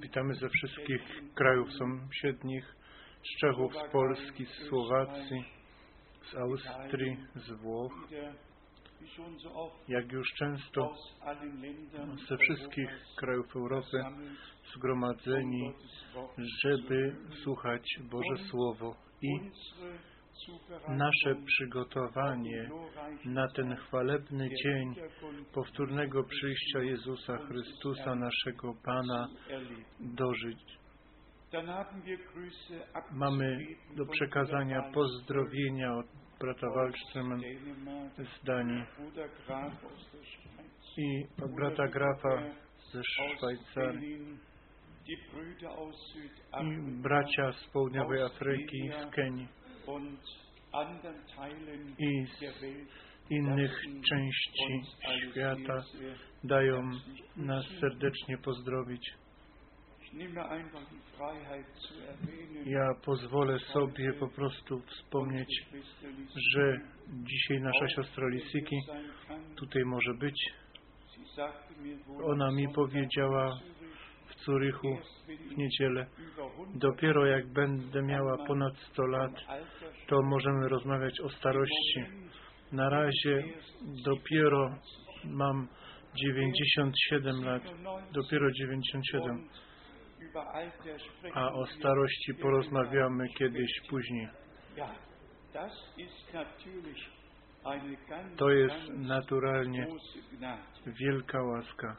Witamy ze wszystkich krajów sąsiednich, z Czechów, z Polski, z Słowacji, z Austrii, z Włoch. Jak już często ze wszystkich krajów Europy zgromadzeni, żeby słuchać Boże Słowo i nasze przygotowanie na ten chwalebny dzień powtórnego przyjścia Jezusa Chrystusa, naszego Pana, dożyć. Mamy do przekazania pozdrowienia od brata Wallströma z Danii i od brata Grafa ze Szwajcarii i bracia z południowej Afryki, z Kenii i z innych części świata dają nas serdecznie pozdrowić. Ja pozwolę sobie po prostu wspomnieć, że dzisiaj nasza siostra Lisiki tutaj może być. Ona mi powiedziała w Zurychu w niedzielę, dopiero jak będę miała ponad 100 lat, to możemy rozmawiać o starości. Na razie dopiero mam 97 lat, dopiero 97 a o starości porozmawiamy kiedyś później. To jest naturalnie wielka łaska.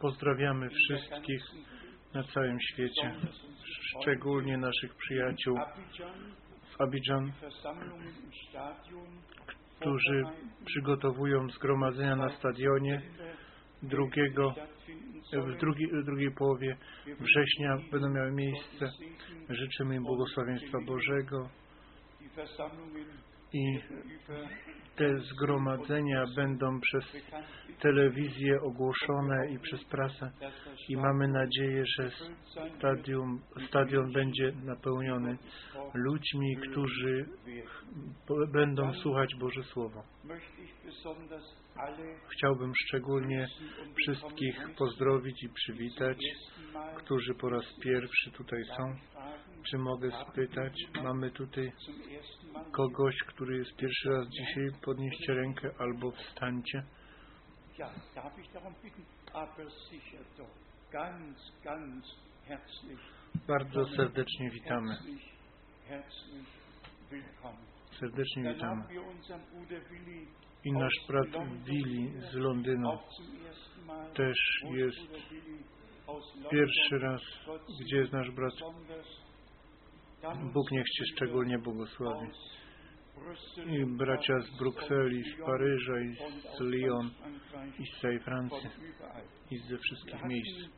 Pozdrawiamy wszystkich na całym świecie, szczególnie naszych przyjaciół w Abidżan, którzy przygotowują zgromadzenia na stadionie drugiego w, drugi, w drugiej połowie września będą miały miejsce. Życzymy im błogosławieństwa Bożego i te zgromadzenia będą przez telewizję ogłoszone i przez prasę i mamy nadzieję, że stadion, stadion będzie napełniony ludźmi, którzy będą słuchać Boże Słowo. Chciałbym szczególnie wszystkich pozdrowić i przywitać, którzy po raz pierwszy tutaj są. Czy mogę spytać, mamy tutaj kogoś, który jest pierwszy raz dzisiaj, podnieście rękę albo wstańcie. Bardzo serdecznie witamy. Serdecznie witamy. I nasz brat Willi z Londynu też jest pierwszy raz, gdzie jest nasz brat. Bóg niech Cię szczególnie błogosławi. I bracia z Brukseli, z Paryża, i z Lyon, i z całej Francji, i ze wszystkich miejsc.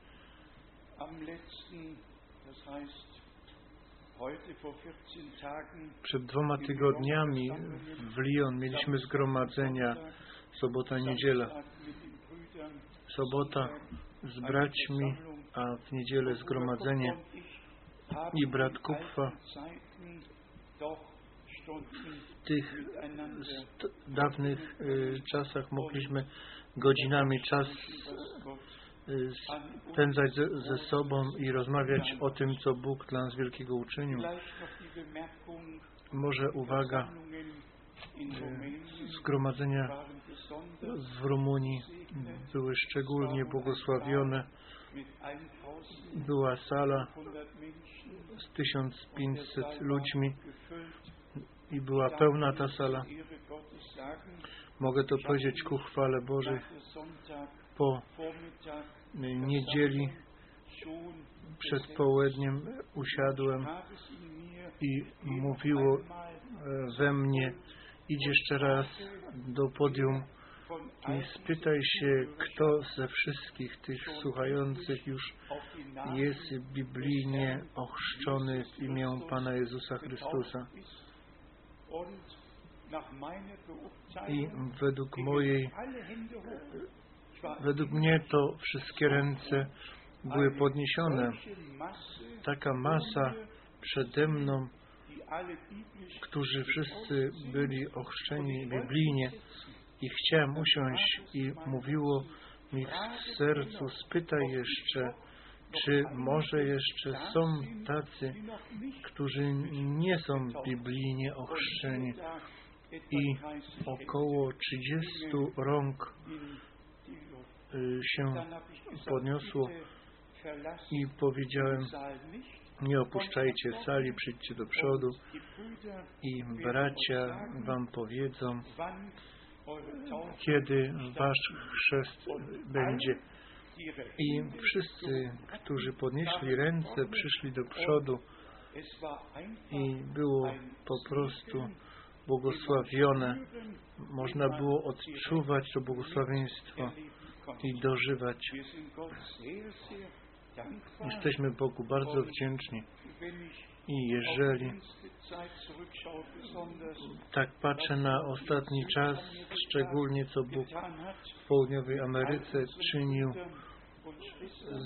Przed dwoma tygodniami w Lyon mieliśmy zgromadzenia. Sobota, niedziela. Sobota z braćmi, a w niedzielę zgromadzenie. i brat Kupfa. w tych dawnych y, czasach mogliśmy godzinami czas spędzać ze, ze, sobą i rozmawiać o tym, co Bóg dla nas wielkiego uczynił. Może uwaga, y, zgromadzenia w Rumunii były szczególnie błogosławione. Była sala z 1500 ludźmi i była pełna ta sala. Mogę to powiedzieć ku chwale Bożej. Po niedzieli przed południem usiadłem i mówiło we mnie idź jeszcze raz do podium i spytaj się, kto ze wszystkich tych słuchających już jest biblijnie ochrzczony w imię Pana Jezusa Chrystusa. I według mojej, według mnie to wszystkie ręce były podniesione. Taka masa przede mną, którzy wszyscy byli ochrzczeni biblijnie i chciałem usiąść i mówiło mi w sercu, spytaj jeszcze, czy może jeszcze są tacy, którzy nie są biblijnie ochrzczeni i około 30 rąk się podniosło i powiedziałem, nie opuszczajcie sali, przyjdźcie do przodu i bracia wam powiedzą, kiedy wasz chrzest będzie. I wszyscy, którzy podnieśli ręce, przyszli do przodu i było po prostu błogosławione. Można było odczuwać to błogosławieństwo i dożywać. Jesteśmy Bogu bardzo wdzięczni. I jeżeli tak patrzę na ostatni czas, szczególnie co Bóg w południowej Ameryce czynił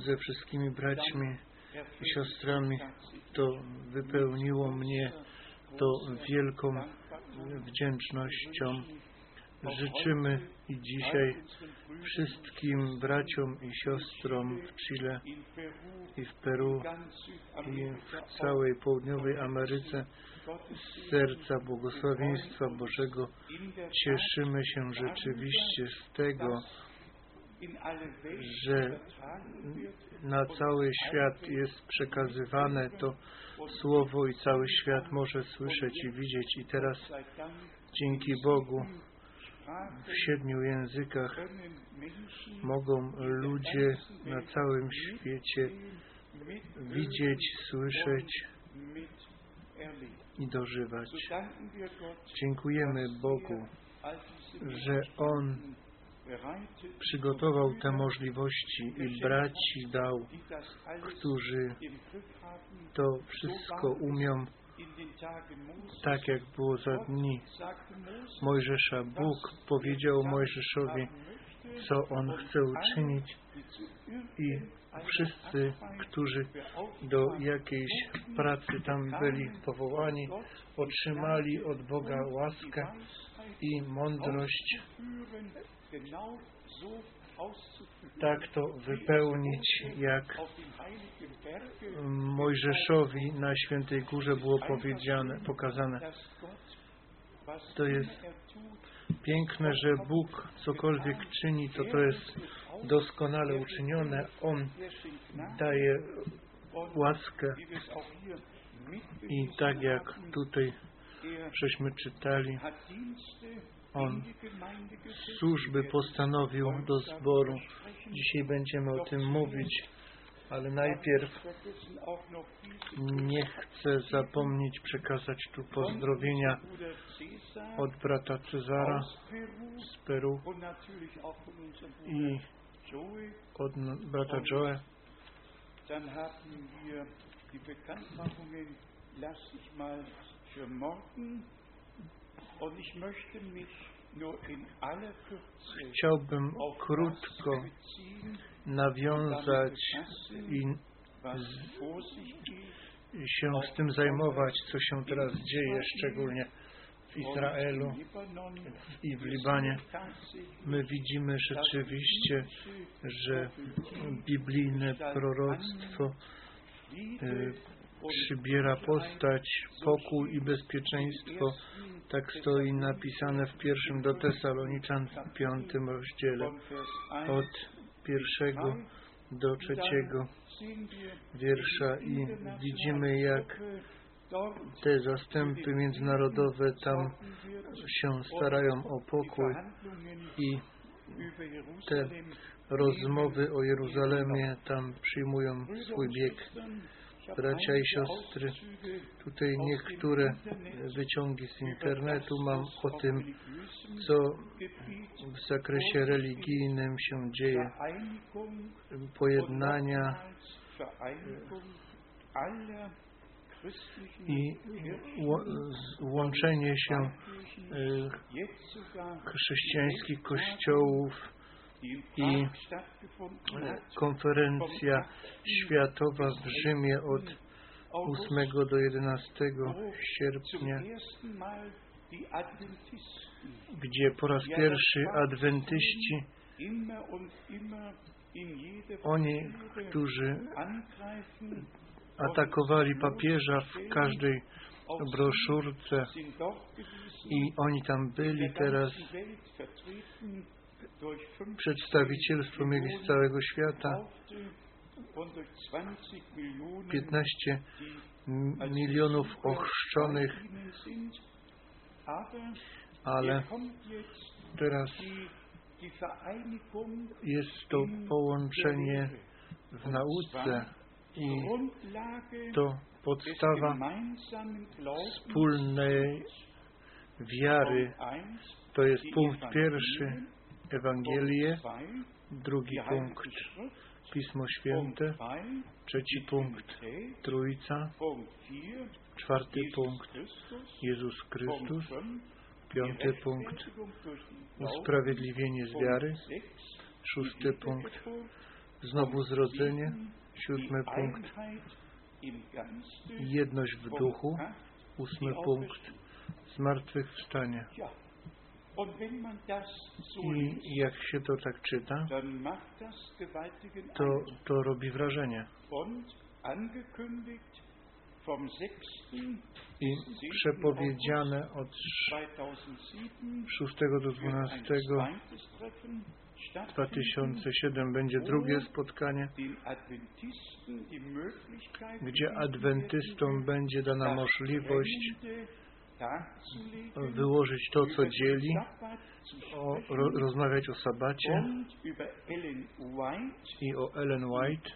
ze wszystkimi braćmi i siostrami, to wypełniło mnie to wielką wdzięcznością. Życzymy i dzisiaj wszystkim braciom i siostrom w Chile i w Peru i w całej południowej Ameryce z serca błogosławieństwa Bożego. Cieszymy się rzeczywiście z tego, że na cały świat jest przekazywane to słowo i cały świat może słyszeć i widzieć. I teraz dzięki Bogu w siedmiu językach mogą ludzie na całym świecie widzieć, słyszeć i dożywać. Dziękujemy Bogu, że On przygotował te możliwości i braci dał, którzy to wszystko umią, tak jak było za dni Mojżesza. Bóg powiedział Mojżeszowi, co on chce uczynić i wszyscy, którzy do jakiejś pracy tam byli powołani, otrzymali od Boga łaskę i mądrość tak to wypełnić, jak Mojżeszowi na Świętej Górze było powiedziane, pokazane. To jest piękne, że Bóg cokolwiek czyni, to to jest doskonale uczynione. On daje łaskę i tak jak tutaj żeśmy czytali, on służby postanowił do zboru. Dzisiaj będziemy o tym mówić, ale najpierw nie chcę zapomnieć przekazać tu pozdrowienia od brata Cezara z Peru i od brata Joe. Dann Chciałbym krótko nawiązać i się z tym zajmować, co się teraz dzieje, szczególnie w Izraelu i w Libanie. My widzimy rzeczywiście, że biblijne proroctwo przybiera postać, pokój i bezpieczeństwo. Tak stoi napisane w pierwszym do Tesaloniczan w piątym rozdziale von Vers 1 od pierwszego do trzeciego wiersza i widzimy jak te zastępy międzynarodowe tam się starają o pokój i te rozmowy o Jeruzalemie tam przyjmują swój bieg. Bracia i siostry, tutaj niektóre wyciągi z internetu. Mam o tym, co w zakresie religijnym się dzieje, pojednania i łączenie się y, chrześcijańskich kościołów i y, konferencja światowa w Rzymie od 8 do 11 sierpnia, gdzie po raz pierwszy adwentyści Oni, którzy atakowali papieża w każdej broszurce. I oni tam byli teraz. Przedstawicielstwo mieli z całego świata. Gekaufte und durch 20 Millionen, 15 die m- als milionów ochrzczonych, ale teraz jest to połączenie w nauce i to podstawa wspólnej wiary. Punkt 1, To jest punkt pierwszy, Ewangelie, Punkt 2, drugi punkt, Pismo Święte, 3, trzeci punkt, Trójca, Punkt 4, czwarty punkt, Jezus Chrystus, 5, piąty punkt, usprawiedliwienie z wiary, Punkt 6, szósty punkt, znowu zrodzenie, siódmy punkt, jedność w duchu, 8, ósmy punkt, zmartwychwstanie. I jak się to tak czyta, to, to robi wrażenie. Und angekündigt vom 6. I przepowiedziane od 2007 6 do wird ein 12 zweites Treffen stattfinden, 2007 będzie drugie spotkanie, gdzie adwentystom będzie dana możliwość wyłożyć to, co dzieli, o, ro, rozmawiać o sabacie i o Ellen White,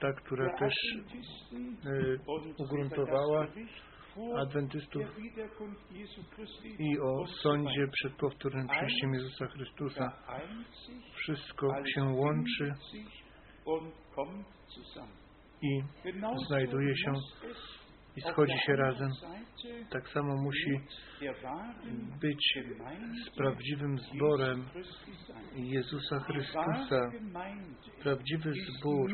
ta, która też und ugruntowała adwentystów i o sądzie przed powtórnym przyjściem Jezusa Chrystusa. Wszystko się łączy i znajduje się i schodzi się razem. Tak samo musi być z prawdziwym zborem. Jezusa Chrystusa. Prawdziwy zbór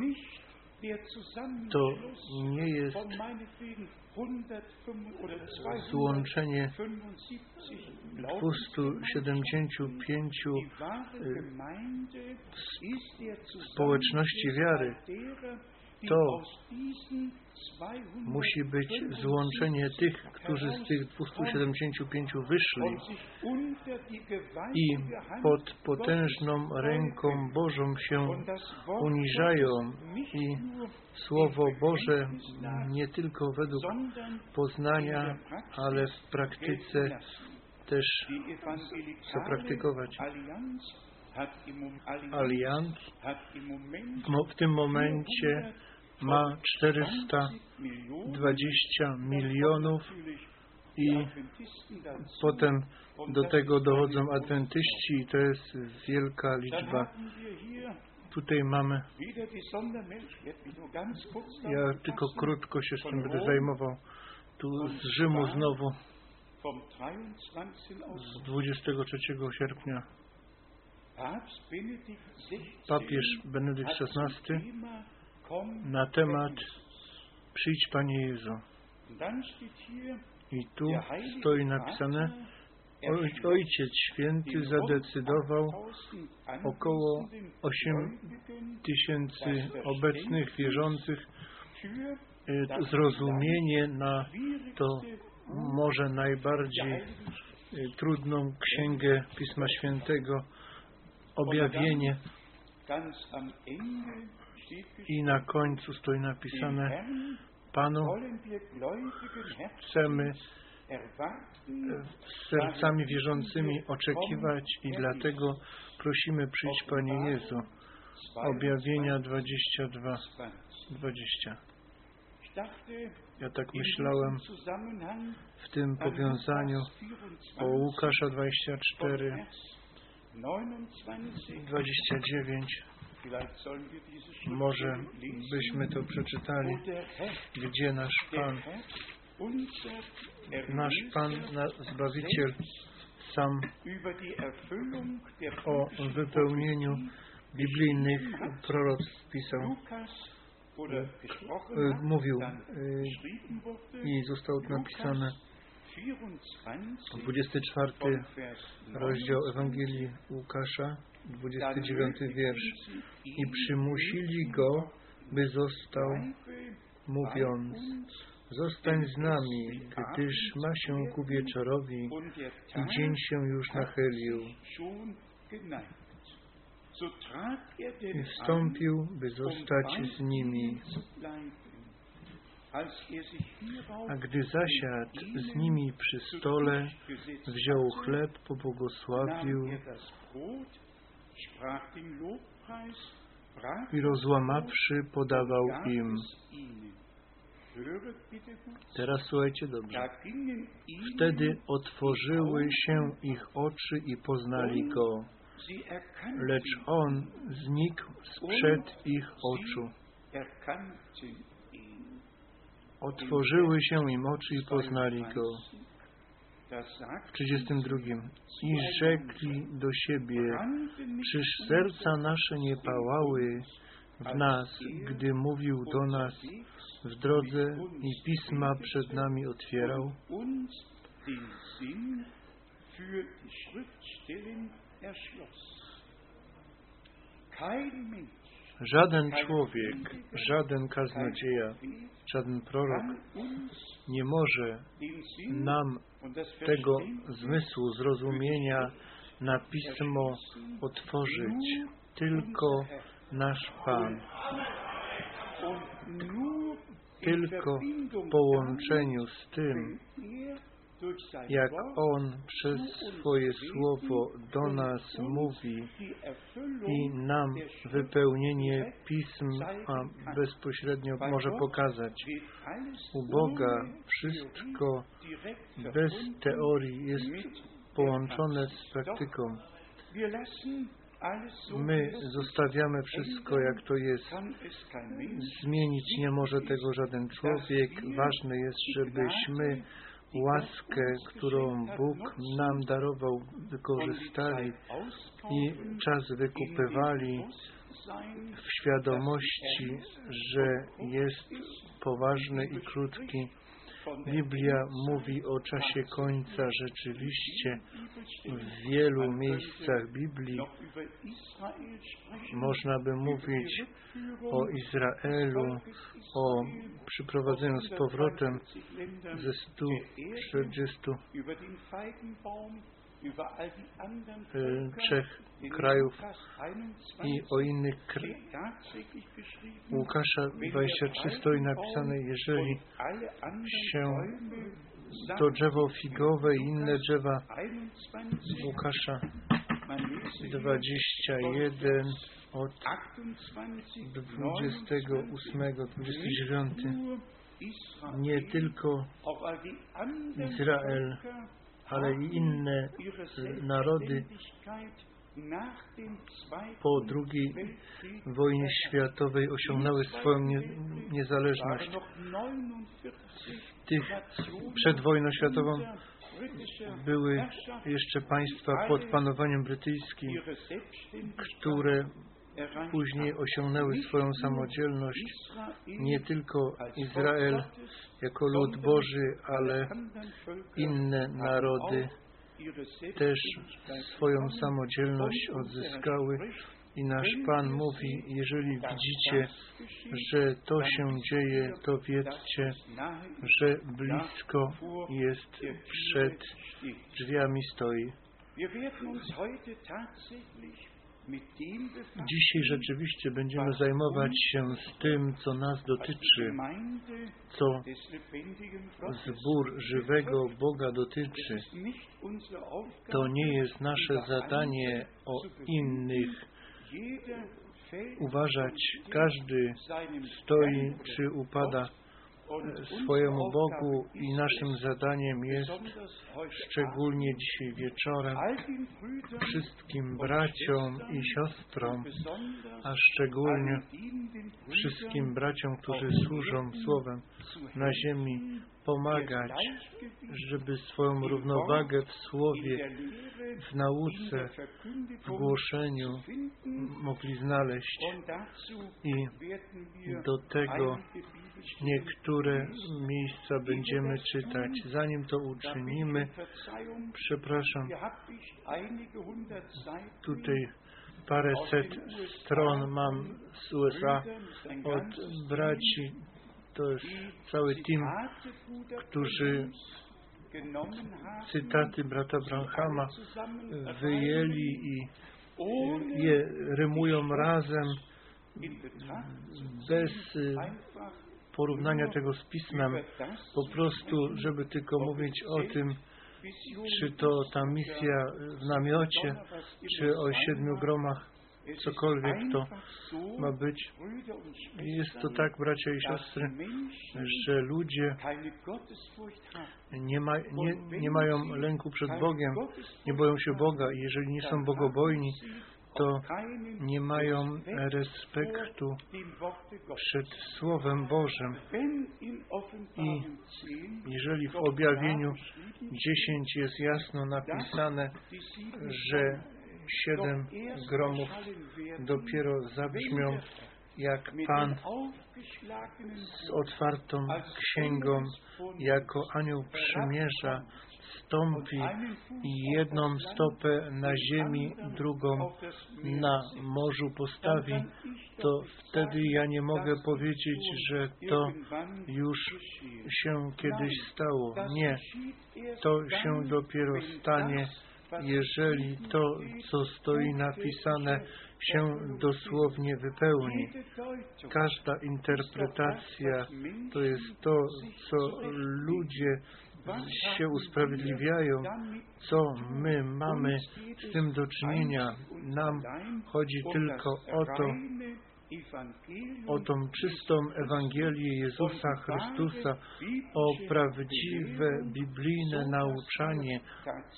to nie jest von meinetwegen 105 oder złączenie 275 275 Die wahre Gemeinde ist der społeczności wiary. To aus diesen 275 musi być złączenie tych, którzy z tych 275 wyszli i pod potężną ręką Bożą się uniżają i Słowo Boże nie tylko według poznania, ale w praktyce też Die co praktykować. evangelikale Allianz w tym momencie ma 420 milionów i potem do tego dochodzą adwentyści i to jest wielka liczba. Tutaj mamy, ja tylko krótko się z tym będę zajmował, tu z Rzymu znowu Vom 23. aus z 23 sierpnia papież Benedykt XVI na temat. Przyjdź Panie Jezu. I tu stoi napisane, Ojciec Święty zadecydował 8000 około anwesenden 8 Gläubigen tysięcy obecnych wierzących to zrozumienie na to może najbardziej y, trudną księgę Pisma Świętego, objawienie. I na końcu stoi napisane Panu chcemy e, z sercami wierzącymi oczekiwać i dlatego prosimy przyjdź Panie Jezu. Objawienia 22, 20. Ich dachte, Ja tak myślałem w tym an powiązaniu o 24, Łukasza von 24, Vers 29. 29. Vielleicht sollen wir diese Schrift Może byśmy to przeczytali, gdzie nasz Pan, nasz Pan, Zbawiciel sam o wypełnieniu biblijnych proroctw pisał, hat, mówił wurde, i zostało napisane 24 24 von Vers rozdział Ewangelii Łukasza, 29 wiersz. I przymusili go, by został, mówiąc, zostań z nami, gdyż ma się ku wieczorowi i dzień się już nachylił. I wstąpił, by zostać z nimi. A gdy zasiadł z nimi przy stole, wziął chleb, pobłogosławił i rozłamawszy podawał im. Teraz słuchajcie dobrze. Wtedy otworzyły się ich oczy i poznali go, lecz on znikł sprzed ich oczu. Otworzyły się im oczy i poznali go. W 32. I rzekli do siebie, czyż serca nasze nie pałały w nas, gdy mówił do nas w drodze i pisma przed nami otwierał? Kein Mensch, Żaden człowiek, żaden kaznodzieja, kein żaden prorok nie może nam tego zmysłu zrozumienia na pismo otworzyć, tylko nasz Pan. Tylko w połączeniu z tym, jak On przez swoje słowo do nas mówi i nam wypełnienie pism a bezpośrednio może pokazać. U Boga wszystko bez teorii jest połączone z praktyką. My zostawiamy wszystko jak to jest. Zmienić nie może tego żaden człowiek. Ważne jest, żebyśmy łaskę, którą Bóg nam darował, wykorzystali i czas wykupywali w świadomości, że jest poważny i krótki. Biblia mówi o czasie końca rzeczywiście w wielu miejscach Biblii. Można by mówić o Izraelu, o przyprowadzeniu z powrotem ze 140 Völker, trzech krajów Lukas 21 i o innych krajach. Łukasza 23 stoi napisane, jeżeli się to drzewo figowe i inne drzewa 21, Łukasza man lese hier 21 od 28, 28, 29 nur Israel, nie tylko Izrael, ale i inne ihre narody po II wojnie światowej osiągnęły swoją nie, niezależność. waren noch 49 Tych przed wojną światową były jeszcze państwa pod panowaniem brytyjskim, które później osiągnęły swoją samodzielność. Nie tylko Izrael jako lud Boży, ale inne narody też swoją samodzielność odzyskały. I nasz Pan mówi, jeżeli widzicie, że to się dzieje, to wiedzcie, że blisko jest przed drzwiami stoi. Dzisiaj rzeczywiście będziemy zajmować się z tym, co nas dotyczy, co zbór żywego Boga dotyczy. To nie jest nasze zadanie o innych uważać. Każdy stoi czy upada swojemu Bogu i naszym zadaniem jest, szczególnie dzisiaj wieczorem, wszystkim braciom i siostrom, a szczególnie wszystkim braciom, którzy służą Słowem na ziemi, pomagać, żeby swoją równowagę w Słowie, w nauce, w głoszeniu mogli znaleźć. I do tego Niektóre miejsca będziemy czytać. Zanim to uczynimy, przepraszam, tutaj parę set stron mam z USA od braci. Jest cały team, którzy cytaty brata Branhama wyjęli i je rymują razem bez y, porównania tego z pismem. Po prostu, żeby tylko mówić o tym, czy to ta misja w namiocie, czy o siedmiu gromach, cokolwiek to ma być. Jest to tak, bracia i siostry, że ludzie nie, ma, nie, nie mają lęku przed Bogiem, nie boją się Boga i jeżeli nie są bogobojni, to nie mają respektu przed Słowem Bożym. I jeżeli w objawieniu 10 jest jasno napisane, że siedem gromów dopiero zabrzmią, jak Pan z otwartą księgą jako anioł przymierza stąpi jedną stopę na ziemi, drugą na morzu postawi, to wtedy ja nie mogę powiedzieć, że to już się kiedyś stało. Nie, to się dopiero stanie, jeżeli to, co stoi napisane, się dosłownie wypełni. Każda interpretacja to jest to, co ludzie się usprawiedliwiają, co my mamy z tym do czynienia. Nam chodzi tylko o to, o tą czystą Ewangelię Jezusa Chrystusa, o prawdziwe biblijne nauczanie,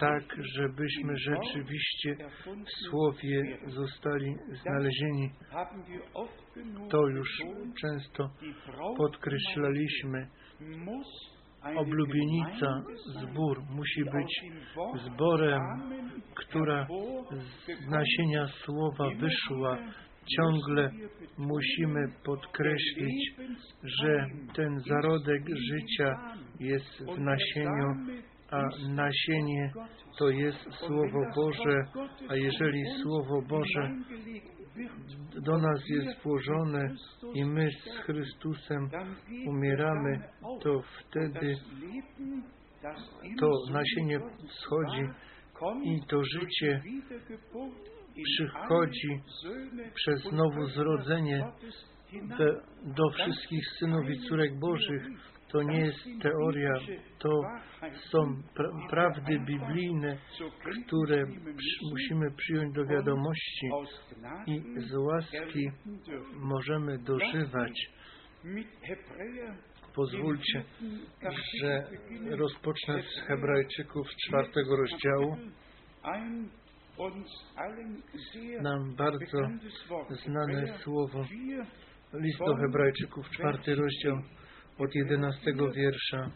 tak, żebyśmy rzeczywiście w Słowie zostali znalezieni. To już często podkreślaliśmy. Oblubienica, zbór musi być zborem, która z nasienia słowa wyszła. Ciągle musimy podkreślić, że ten zarodek życia jest w nasieniu, a nasienie to jest Słowo Boże, a jeżeli Słowo Boże do nas jest włożone i my z Chrystusem umieramy, to wtedy to nasienie schodzi i to życie przychodzi przez znowu zrodzenie do, do wszystkich synów i córek Bożych. To nie jest teoria, to są pra prawdy biblijne, które przy, musimy przyjąć do wiadomości i z łaski możemy dożywać. Pozwólcie, że rozpocznę z Hebrajczyków czwartego rozdziału. Nam bardzo znane słowo. List do Hebrajczyków, czwarty rozdział od jedenastego wiersza.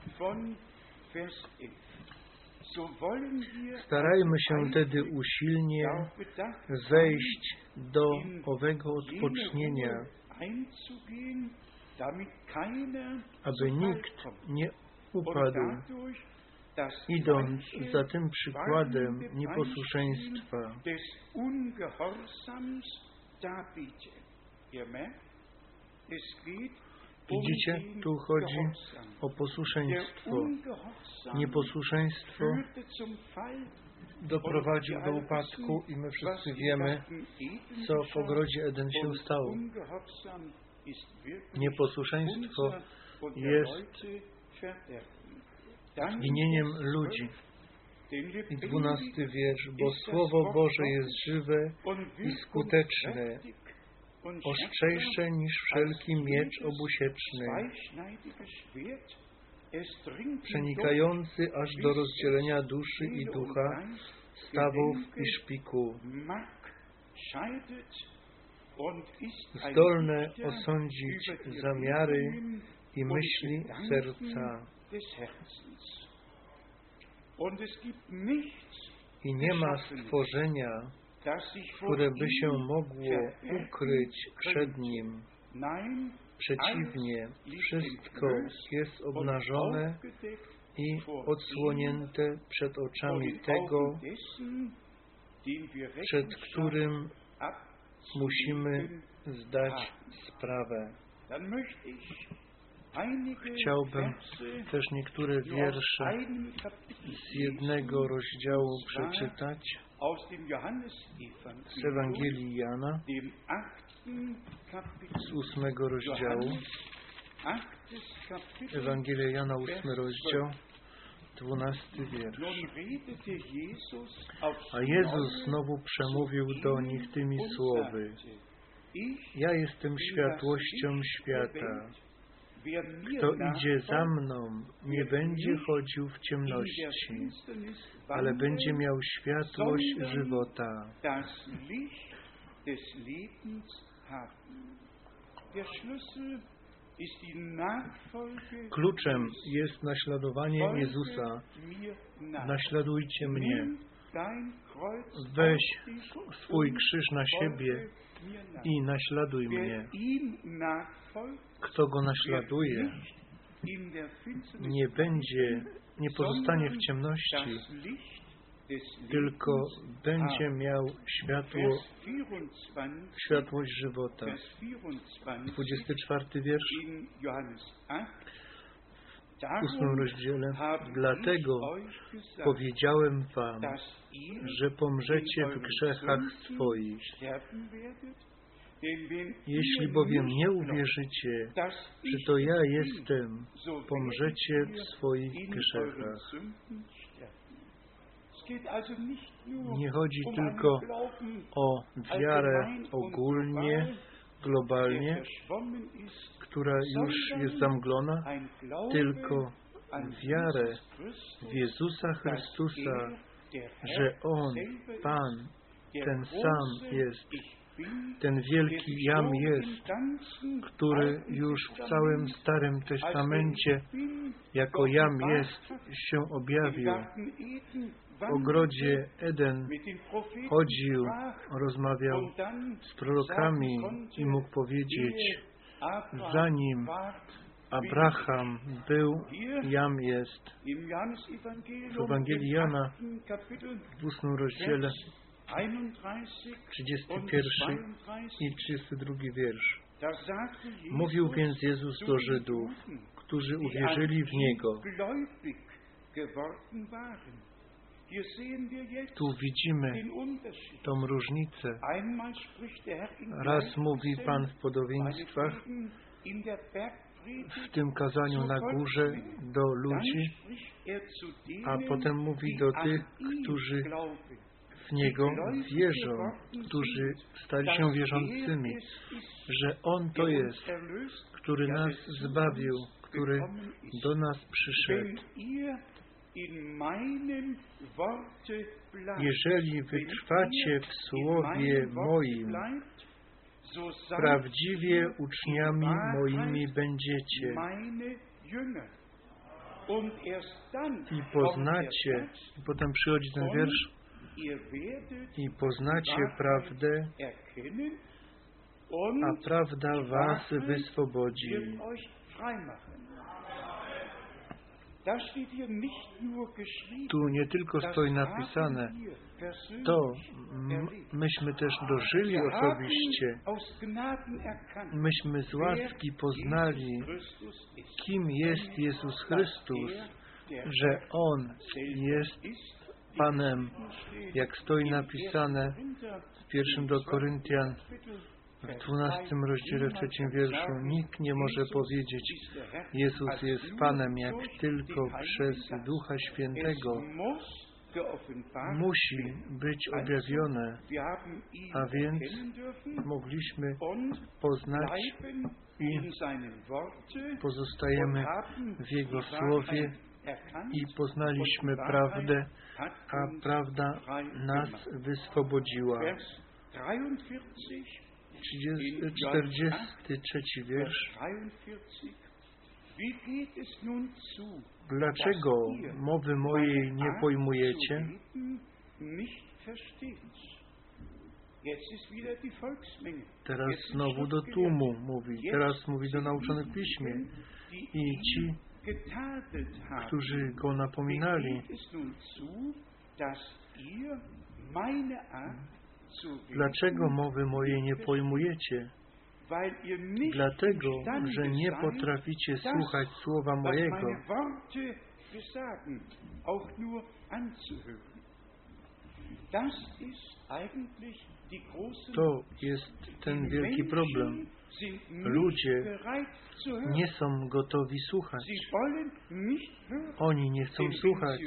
Starajmy się tedy usilnie wejść do owego odpocznienia, aby nikt nie upadł, idąc za tym przykładem nieposłuszeństwa. Widzicie, tu chodzi o posłuszeństwo. Nieposłuszeństwo doprowadził do upadku i my wszyscy wiemy, co w ogrodzie Eden się stało. Nieposłuszeństwo jest zginieniem ludzi. I dwunasty wiersz, bo Słowo Boże jest żywe i skuteczne, ostrzejsze niż wszelki miecz obusieczny, przenikający aż do rozdzielenia duszy i ducha, stawów i szpiku, zdolne osądzić zamiary i myśli serca. I nie ma stworzenia, które by się mogło ukryć przed Nim. Przeciwnie, wszystko jest obnażone i odsłonięte przed oczami tego, przed którym musimy zdać sprawę. Chciałbym też niektóre wiersze z jednego rozdziału przeczytać z Ewangelii Jana, z ósmego rozdziału. Ewangelia Jana, ósmy rozdział, dwunasty wiersz. A Jezus znowu przemówił do nich tymi słowy. Ja jestem światłością świata. Kto idzie za mną, nie będzie chodził w ciemności, ale będzie miał światłość żywota. Kluczem jest naśladowanie Jezusa. Naśladujcie mnie. Weź swój krzyż na siebie i naśladuj mnie. Kto go naśladuje, nie będzie, nie pozostanie w ciemności, tylko będzie miał światło, Vers 24, światłość żywota. Vers 24 24 wiersz in Johannes 8. w ósmym rozdziale. Dlatego powiedziałem wam, że pomrzecie w grzechach swoich. Jeśli bowiem nie uwierzycie, że to ja jestem, pomrzecie w swoich grzechach. Nie chodzi tylko o wiarę ogólnie, globalnie, która już jest zamglona, tylko wiarę w Jezusa Chrystusa, że On, Pan, ten sam jest, ten wielki Jam jest, który już w całym Starym Testamencie jako Jam jest, się objawił. W ogrodzie Eden chodził, rozmawiał z prorokami i mógł powiedzieć, zanim Abraham był, Jam jest. W Ewangelii Jana W ósmym rozdziale 31 und 31 32, i 32 wiersz. Jesus Mówił więc Jezus zu do Żydów, którzy uwierzyli w Niego. Tu widzimy tą różnicę. Raz mówi Pan w podobieństwach, w tym kazaniu na górze do ludzi, er a potem mówi do tych, którzy. Niego wierzą, którzy stali się wierzącymi, że On to jest, który nas zbawił, który do nas przyszedł. Jeżeli wytrwacie w słowie moim, prawdziwie uczniami moimi będziecie i poznacie, i potem przychodzi ten wiersz, i poznacie prawdę, a prawda was wyswobodzi. Tu nie tylko stoi napisane, to myśmy też dożyli osobiście, myśmy z łaski poznali, kim jest Jezus Chrystus, że On jest Panem, jak stoi napisane w pierwszym do Koryntian w 12 rozdziale, w trzecim wierszu. Nikt nie może powiedzieć, Jezus jest Panem, jak tylko przez Ducha Świętego musi być objawione, a więc mogliśmy poznać i pozostajemy w Jego Słowie i poznaliśmy prawdę, a prawda nas wyswobodziła. 30, 43 wiersz. Dlaczego mowy mojej nie pojmujecie? Teraz znowu do tłumu mówi, teraz mówi do nauczonych piśmie. I ci. Którzy go napominali, dlaczego mowy mojej nie pojmujecie? Dlatego, że nie potraficie słuchać słowa mojego, to jest ten wielki problem. Ludzie. Nie są gotowi słuchać. Oni nie chcą słuchać,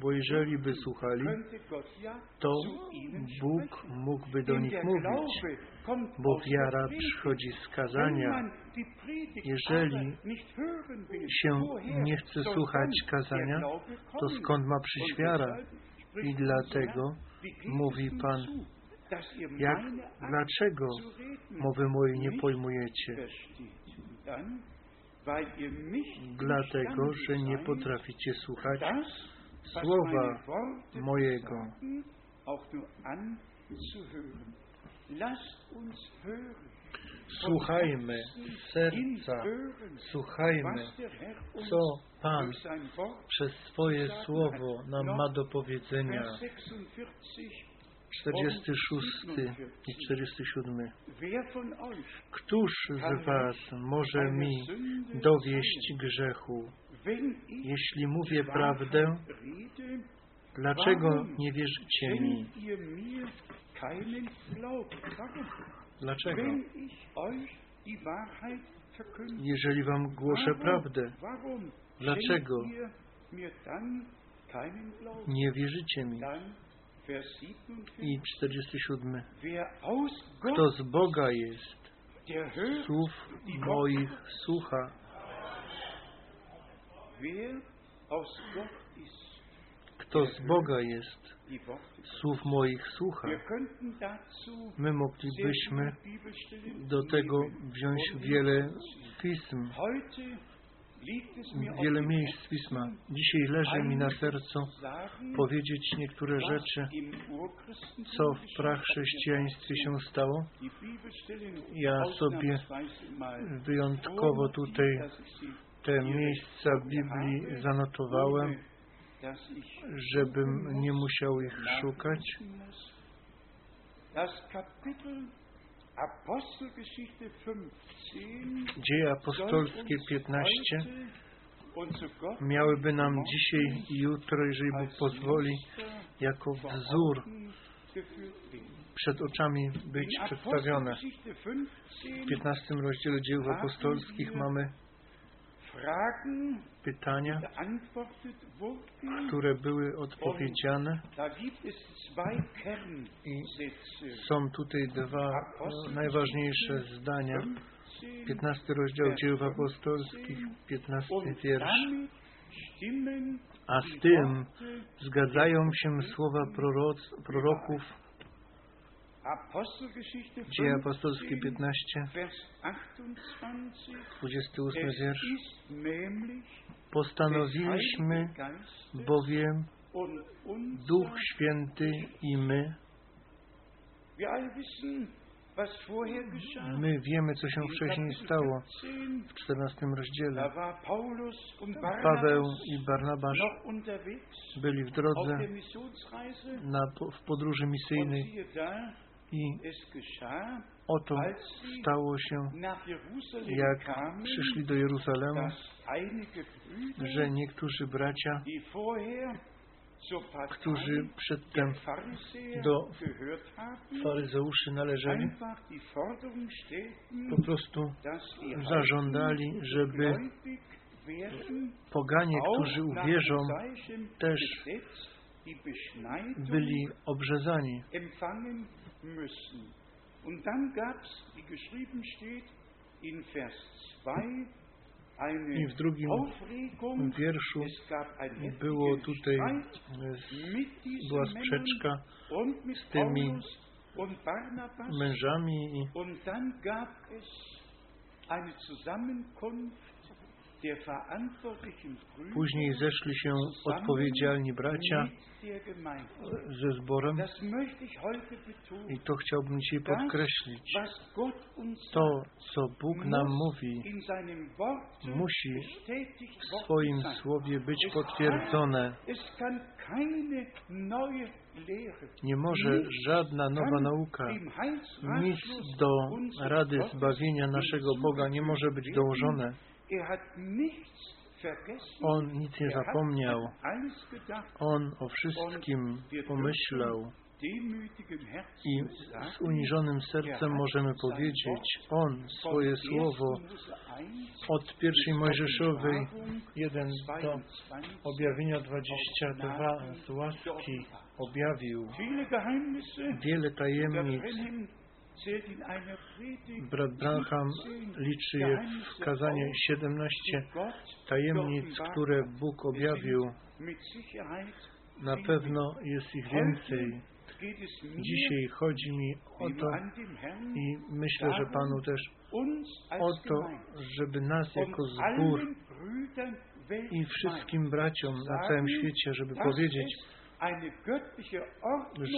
bo jeżeli by słuchali, to Bóg mógłby do nich mówić, bo wiara przychodzi z kazania. Jeżeli się nie chce słuchać kazania, to skąd ma przyjść wiara? I dlatego mówi Pan, Jak, dlaczego mowy mojej nie pojmujecie? Dlatego, że nie potraficie słuchać słowa mojego. Słuchajmy z serca, słuchajmy, co Pan przez swoje słowo nam ma do powiedzenia. 46 i 47. Któż z Was może mi dowieść grzechu? Jeśli mówię prawdę, dlaczego nie wierzycie mi? Dlaczego? Jeżeli Wam głoszę prawdę, dlaczego nie wierzycie mi? I 47. Kto z Boga jest, słów moich słucha. Kto z Boga jest, słów moich słucha. My moglibyśmy do tego wziąć wiele pism, wiele miejsc pisma. Dzisiaj leży mi na sercu powiedzieć niektóre rzeczy, co w prachrześcijaństwie się stało. Ja sobie wyjątkowo tutaj te miejsca Biblii zanotowałem, żebym nie musiał ich szukać. Dzieje apostolskie 15 miałyby nam dzisiaj i jutro, jeżeli Bóg pozwoli, jako wzór przed oczami być przedstawione. W 15 rozdziale dziejów apostolskich mamy pytania, które były odpowiedziane. I są tutaj dwa najważniejsze zdania. 15 rozdział dziejów apostolskich, 15 wiersz. A z tym zgadzają się słowa proroc, proroków Dzieje apostolskie 15, 28 wiersz. Postanowiliśmy bowiem Duch Święty i my, my wiemy, co się wcześniej stało. w 14 rozdziale. Paweł i Barnabasz byli w drodze na, w podróży misyjnej i oto stało się, jak przyszli do Jeruzalemu, że niektórzy bracia, którzy przedtem do faryzeuszy należeli, po prostu zażądali, żeby poganie, którzy uwierzą, też byli obrzezani. Und dann gab es, wie geschrieben steht, in Vers 2 I w drugim wierszu było tutaj, była sprzeczka z tymi mężami i Później zeszli się odpowiedzialni bracia ze zborem i to chciałbym dzisiaj podkreślić. To, co Bóg nam mówi, musi w swoim słowie być potwierdzone. Nie może żadna nowa nauka, nic do rady zbawienia naszego Boga nie może być dołożone. Er. On nic nie Er zapomniał. On o wszystkim pomyślał i z uniżonym sercem możemy powiedzieć, On swoje słowo od pierwszej Mojżeszowej 1 do objawienia 22 z łaski objawił wiele tajemnic. Brat Branham liczy je w kazanie 17 Gott tajemnic, które Bóg objawił. Na pewno jest ich więcej. Dzisiaj chodzi mi o to i myślę, że Panu też o to, żeby nas jako zbór i wszystkim braciom na całym świecie, żeby powiedzieć,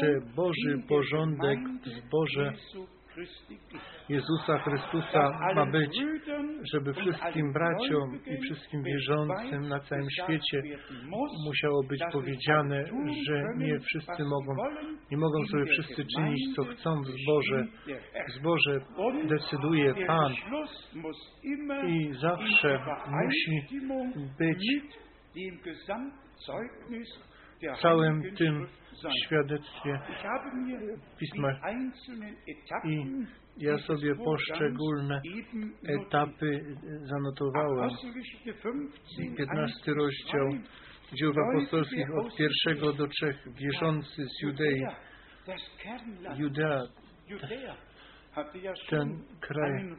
że Boży porządek w zborze. Jezusa Chrystusa ma być, żeby wszystkim braciom i wszystkim wierzącym na całym świecie musiało być powiedziane, że nie wszyscy mogą, nie mogą sobie wszyscy czynić, co chcą w zborze. W zborze decyduje Pan i zawsze musi być w całym tym świadectwie Pisma i ja sobie poszczególne etapy zanotowałem. 15 rozdział dzieł apostolskich od pierwszego do trzech wierzący z Judei. Judea, ten kraj,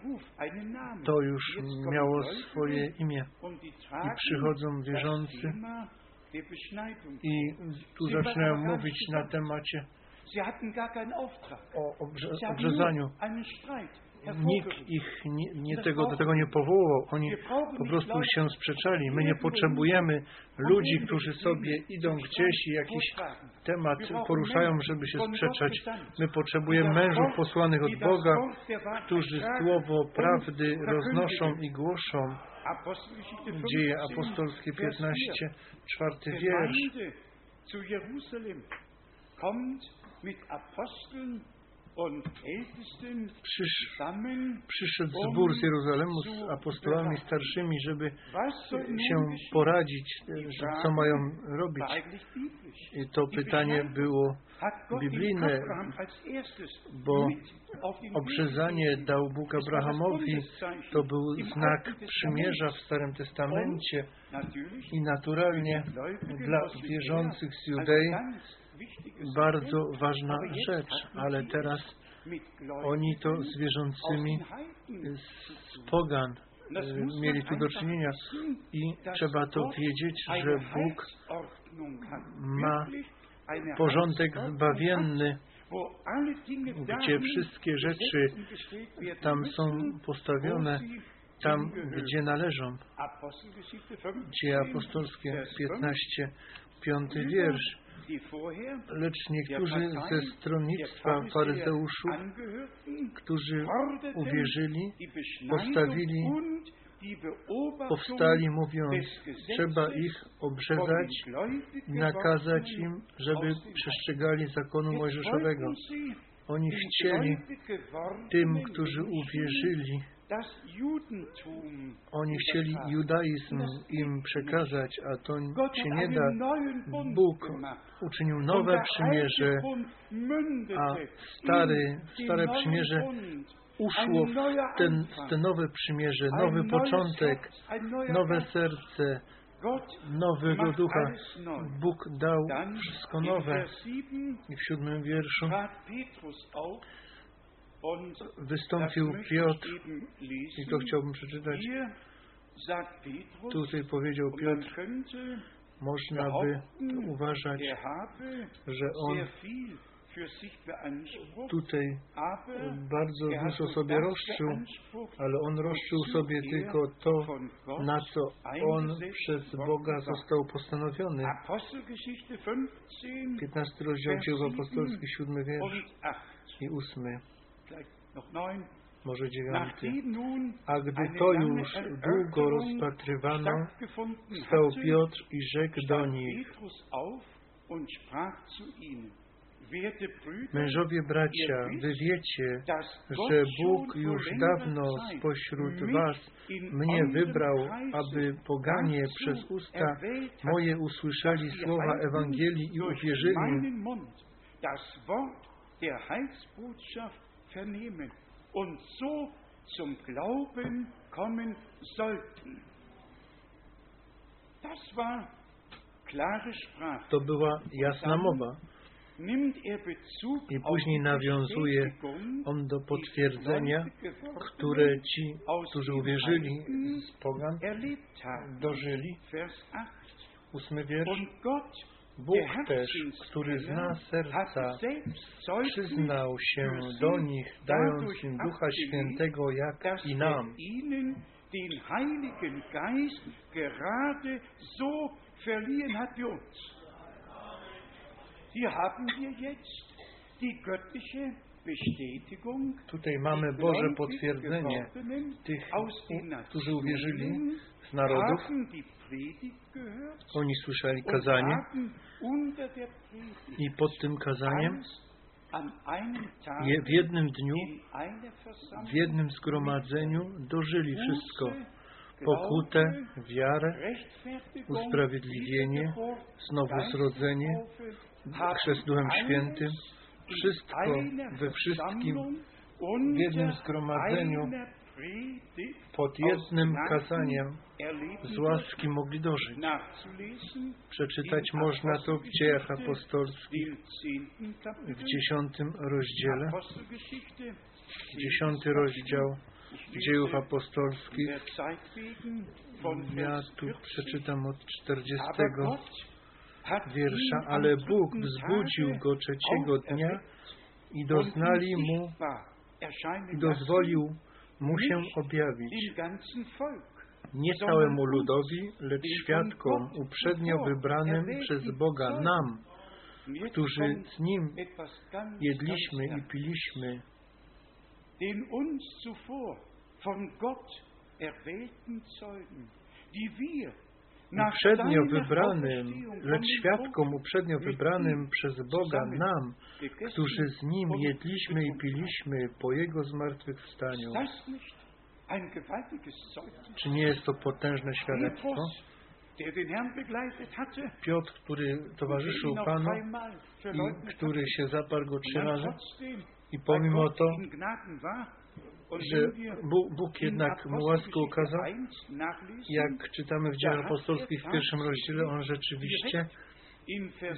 to już miało swoje imię. I przychodzą wierzący i tu zaczynają mówić na temacie o obrze, obrzezaniu. Nikt ich nie, nie tego, do tego nie powołał. Oni po prostu się sprzeczali. My nie potrzebujemy ludzi, którzy sobie idą gdzieś i jakiś temat poruszają, żeby się sprzeczać. My potrzebujemy mężów posłanych od Boga, którzy słowo prawdy roznoszą i głoszą. Dzieje apostolskie 15, czwarty wiersz. Przysz, przyszedł zbór z Jeruzalemu z apostołami starszymi, żeby się poradzić, co mają robić. I to pytanie było biblijne, bo obrzezanie dał Bóg Abrahamowi, to był znak przymierza w Starym Testamencie i naturalnie dla wierzących z Judei bardzo ważna rzecz, ale teraz oni to z wierzącymi z pogan mieli tu do czynienia i trzeba to wiedzieć, że Bóg ma porządek zbawienny, gdzie wszystkie rzeczy tam są postawione, tam, gdzie należą. Dzieje apostolskie 15, piąty wiersz. Lecz niektórzy ze stronnictwa faryzeuszów, którzy uwierzyli, postawili, powstali mówiąc, trzeba ich obrzezać nakazać im, żeby przestrzegali zakonu mojżeszowego. Oni chcieli tym, którzy uwierzyli, oni chcieli judaizm im przekazać, a to się nie da. Bóg uczynił nowe przymierze, a stary, stare przymierze uszło w ten, w te nowe przymierze, nowy początek, nowe serce, nowego ducha. Bóg dał wszystko nowe. I w siódmym wierszu wystąpił Piotr i to chciałbym przeczytać. Tutaj powiedział Piotr, można by uważać, że on tutaj bardzo er dużo sobie roszczył, ale on roszczył sobie er tylko to, na co on przez Boga został postanowiony. Apostelgeschichte 15 15 rozdział dzieł apostolskich, 7 wiersz und 8, i 8, vielleicht noch 9. może 9. Nachdem nun A gdy to już długo rozpatrywano, stał Piotr i rzekł do nich, Mężowie bracia, wy wiecie, że Bóg już dawno spośród was mnie wybrał, aby poganie przez usta moje usłyszeli słowa Ewangelii i uwierzyli. Vernehmen und so zum Glauben kommen sollten. Das war klare Sprache. To była jasna mowa. Er I później nawiązuje on do potwierdzenia, które ci, którzy uwierzyli z pogan, dożyli. Vers 8. Ósmy wiersz. Und Gott, Bóg der też, który zna serca, hat selbst deutlich przyznał się do nich, dając im Ducha Świętego jak dass i er nam. ihnen den Heiligen Geist gerade so verliehen hat wie uns. Hier haben wir jetzt die göttliche Bestätigung Tutaj mamy Boże potwierdzenie tych, którzy uwierzyli z narodów. Oni słyszeli kazanie i pod tym kazaniem w jednym dniu, w jednym zgromadzeniu dożyli wszystko. Pokutę, wiarę, usprawiedliwienie, znowu-zrodzenie, Geistestaufe, chrzest Duchem Świętym, wszystko we wszystkim w jednym zgromadzeniu pod jednym kazaniem z łaski mogli dożyć. Przeczytać można to w dziejach apostolskich w dziesiątym rozdziale, dziesiąty rozdział dziejów apostolskich. Ja tu 40. przeczytam od 40 Aber Gott hat wiersza, ihn am ale Bóg wzbudził go trzeciego dnia i doznali mu i dozwolił mu się objawić. nie całemu ludowi, lecz świadkom uprzednio wybranym przez Boga, nam, którzy z Nim jedliśmy i piliśmy, den uns zuvor von Gott erwählten Zeugen, die wir uprzednio wybranym, lecz świadkom uprzednio wybranym przez Boga, nam, którzy z Nim jedliśmy i piliśmy po Jego zmartwychwstaniu. Czy nie jest to potężne świadectwo? Piotr, który towarzyszył Panu i który się zaparł go trzy razy i pomimo to, że Bóg, jednak mu łaskę okazał, Apostelgeschichte 1 nachlesen, jak czytamy w dziejach apostolskich w pierwszym rozdziale, on rzeczywiście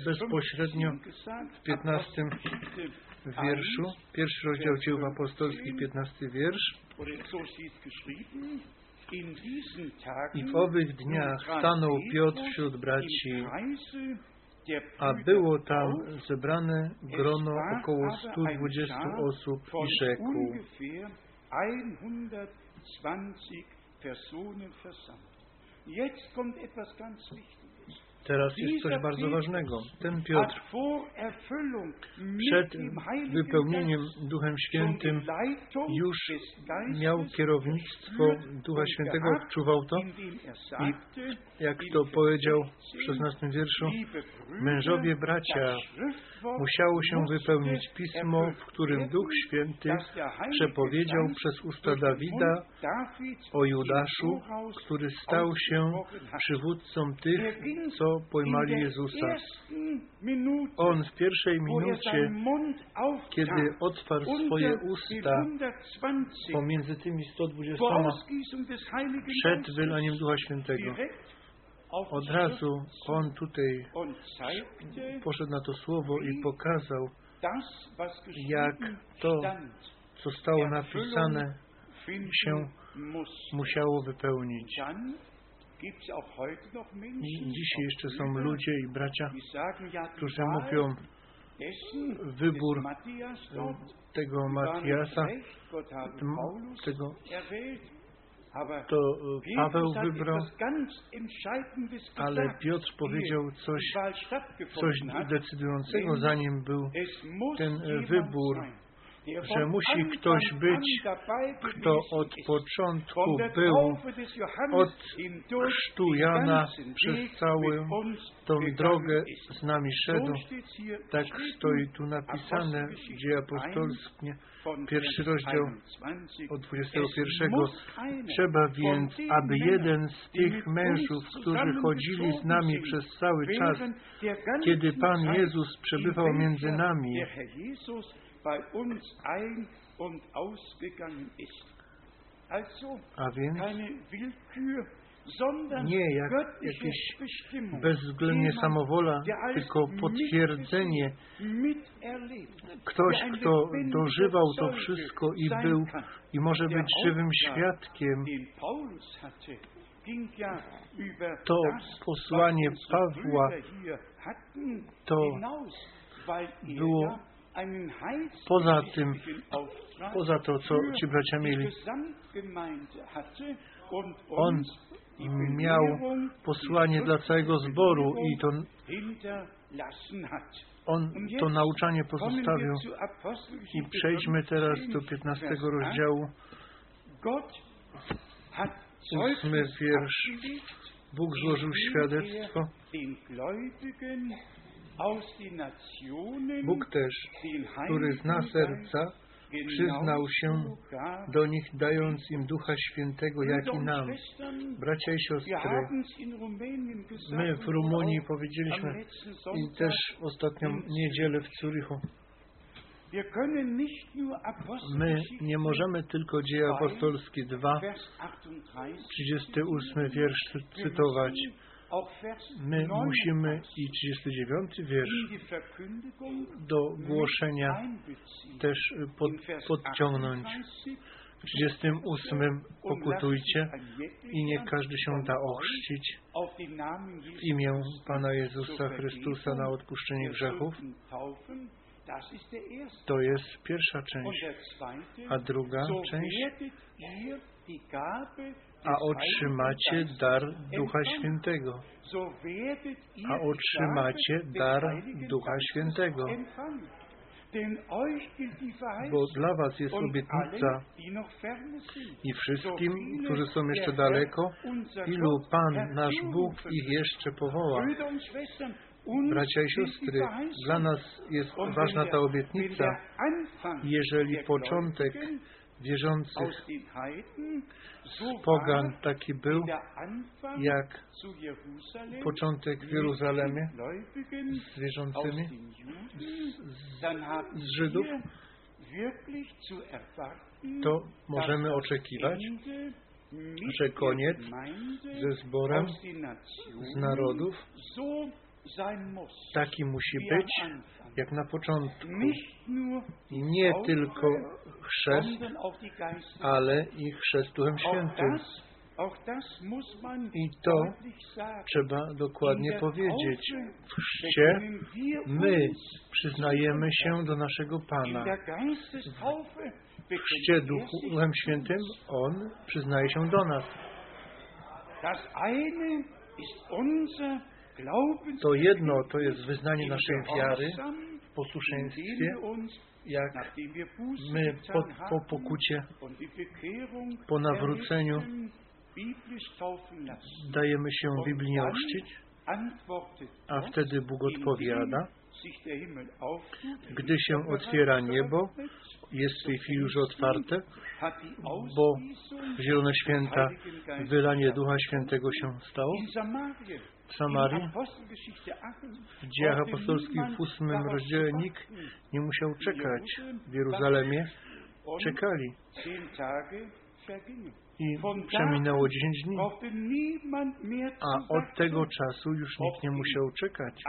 bezpośrednio 15 gesagt, w 15 Apostelgeschichte wierszu, pierwszy rozdział dzieł apostolskich, 15 wiersz, i w owych dniach stanął Piotr wśród braci, a było tam zebrane grono około 120 osób i rzekł, ungefähr 120 Personen versammelt. Jetzt kommt etwas ganz Wichtiges. teraz jest coś bardzo ważnego. Ten Piotr przed wypełnieniem Duchem Świętym już miał kierownictwo Ducha Świętego, odczuwał to er sagte, jak to powiedział w 16, 16 wierszu, mężowie bracia, musiało się wypełnić pismo, w którym Duch Święty przepowiedział przez usta Dawida o Judaszu, który stał się przywódcą tych, co pojmali Jezusa. On w pierwszej er minucie, kiedy otwarł swoje usta 120 pomiędzy tymi 120 vor Ausgießung des Heiligen przed wylaniem Ducha Świętego, od razu on tutaj poszedł na to słowo i pokazał, jak to, co stało napisane, się musiało wypełnić. I dzisiaj jeszcze są ludzie i bracia, którzy mówią, wybór dort, tego Matiasa, tego, to e, Paweł wybrał, ale Piotr powiedział coś, coś decydującego, zanim był ten, e, wybór, że musi ktoś być, kto od początku był od chrztu Jana przez całą tą drogę z nami szedł. Tak stoi tu napisane, dzieje 1, apostolskie, pierwszy rozdział 21. od Es 21. muss einer Trzeba więc, aby jeden z tych mężów, którzy chodzili z nami przez cały czas, kiedy Pan Jezus przebywał między nami, a więc? nie jak jakieś bezwzględnie samowola, tylko potwierdzenie, ktoś, kto dożywał to wszystko i był i może być żywym świadkiem, To posłanie Pawła to er było poza tym, poza to, co ci bracia mieli. On miał posłanie dla całego zboru i to on to nauczanie pozostawił. I przejdźmy teraz do 15, 15 Vers 8. rozdziału. Ósmy wiersz. Bóg złożył indem świadectwo. Bóg też, który zna serca, przyznał się do nich, dając im Ducha Świętego, jak i nam. Bracia i siostry, my w Rumunii powiedzieliśmy i też ostatnią niedzielę w Zurichu, my nie możemy tylko dzieje apostolskie 2, Vers 38 38 wiersz cytować. My musimy 39 i 39 wiersz do głoszenia też pod, In Vers podciągnąć. 38 W 38 pokutujcie i niech każdy się da ochrzcić w imię Pana Jezusa Chrystusa na odpuszczenie grzechów. To jest pierwsza część. A druga część, a otrzymacie dar Ducha. Świętego. A otrzymacie dar Ducha Świętego. Bo dla Was jest obietnica i wszystkim, którzy są jeszcze daleko, ilu Pan, nasz Bóg, ich jeszcze powoła. Bracia i siostry, dla nas jest ważna ta obietnica. Jeżeli początek wierzących so pogan taki był, jak początek w Jeruzalemie z wierzącymi, haben z Żydów, to możemy oczekiwać, że koniec ze zborem z narodów taki musi być. Jak na początku. I nie tylko chrzest, ale i chrzest Duchem Świętym. I to trzeba dokładnie powiedzieć. W chrzcie my przyznajemy się do naszego Pana. W chrzcie Duchu, Duchem Świętym. On przyznaje się do nas. To jedno to jest wyznanie naszej wiary posłuszeństwie, jak my po, po pokucie po nawróceniu dajemy się dann ochrzcić, a wtedy Bóg odpowiada, gdy się otwiera niebo, jest w tej chwili już otwarte, bo w Zielone Święta wylanie Ducha Świętego się stało. Samarii, In Apostelgeschichte 8 w dziejach apostolskich w ósmym rozdziale nikt nie musiał czekać. W Jeruzalemie. czekali. i przeminęło 10 dni. A od tego czasu już nikt nie musiał czekać.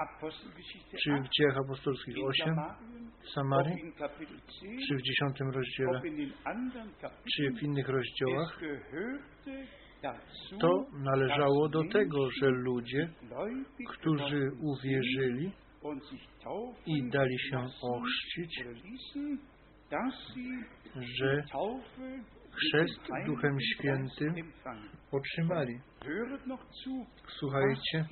Czy w 8 dziejach apostolskich in 8, Samarien, w Samarii, in Kapitel 10, czy w 10 rozdziale, czy w innych rozdziałach, to należało do tego, że ludzie, którzy uwierzyli, i dali się ochrzcić, że chrzest Duchem Świętym otrzymali. Słuchajcie,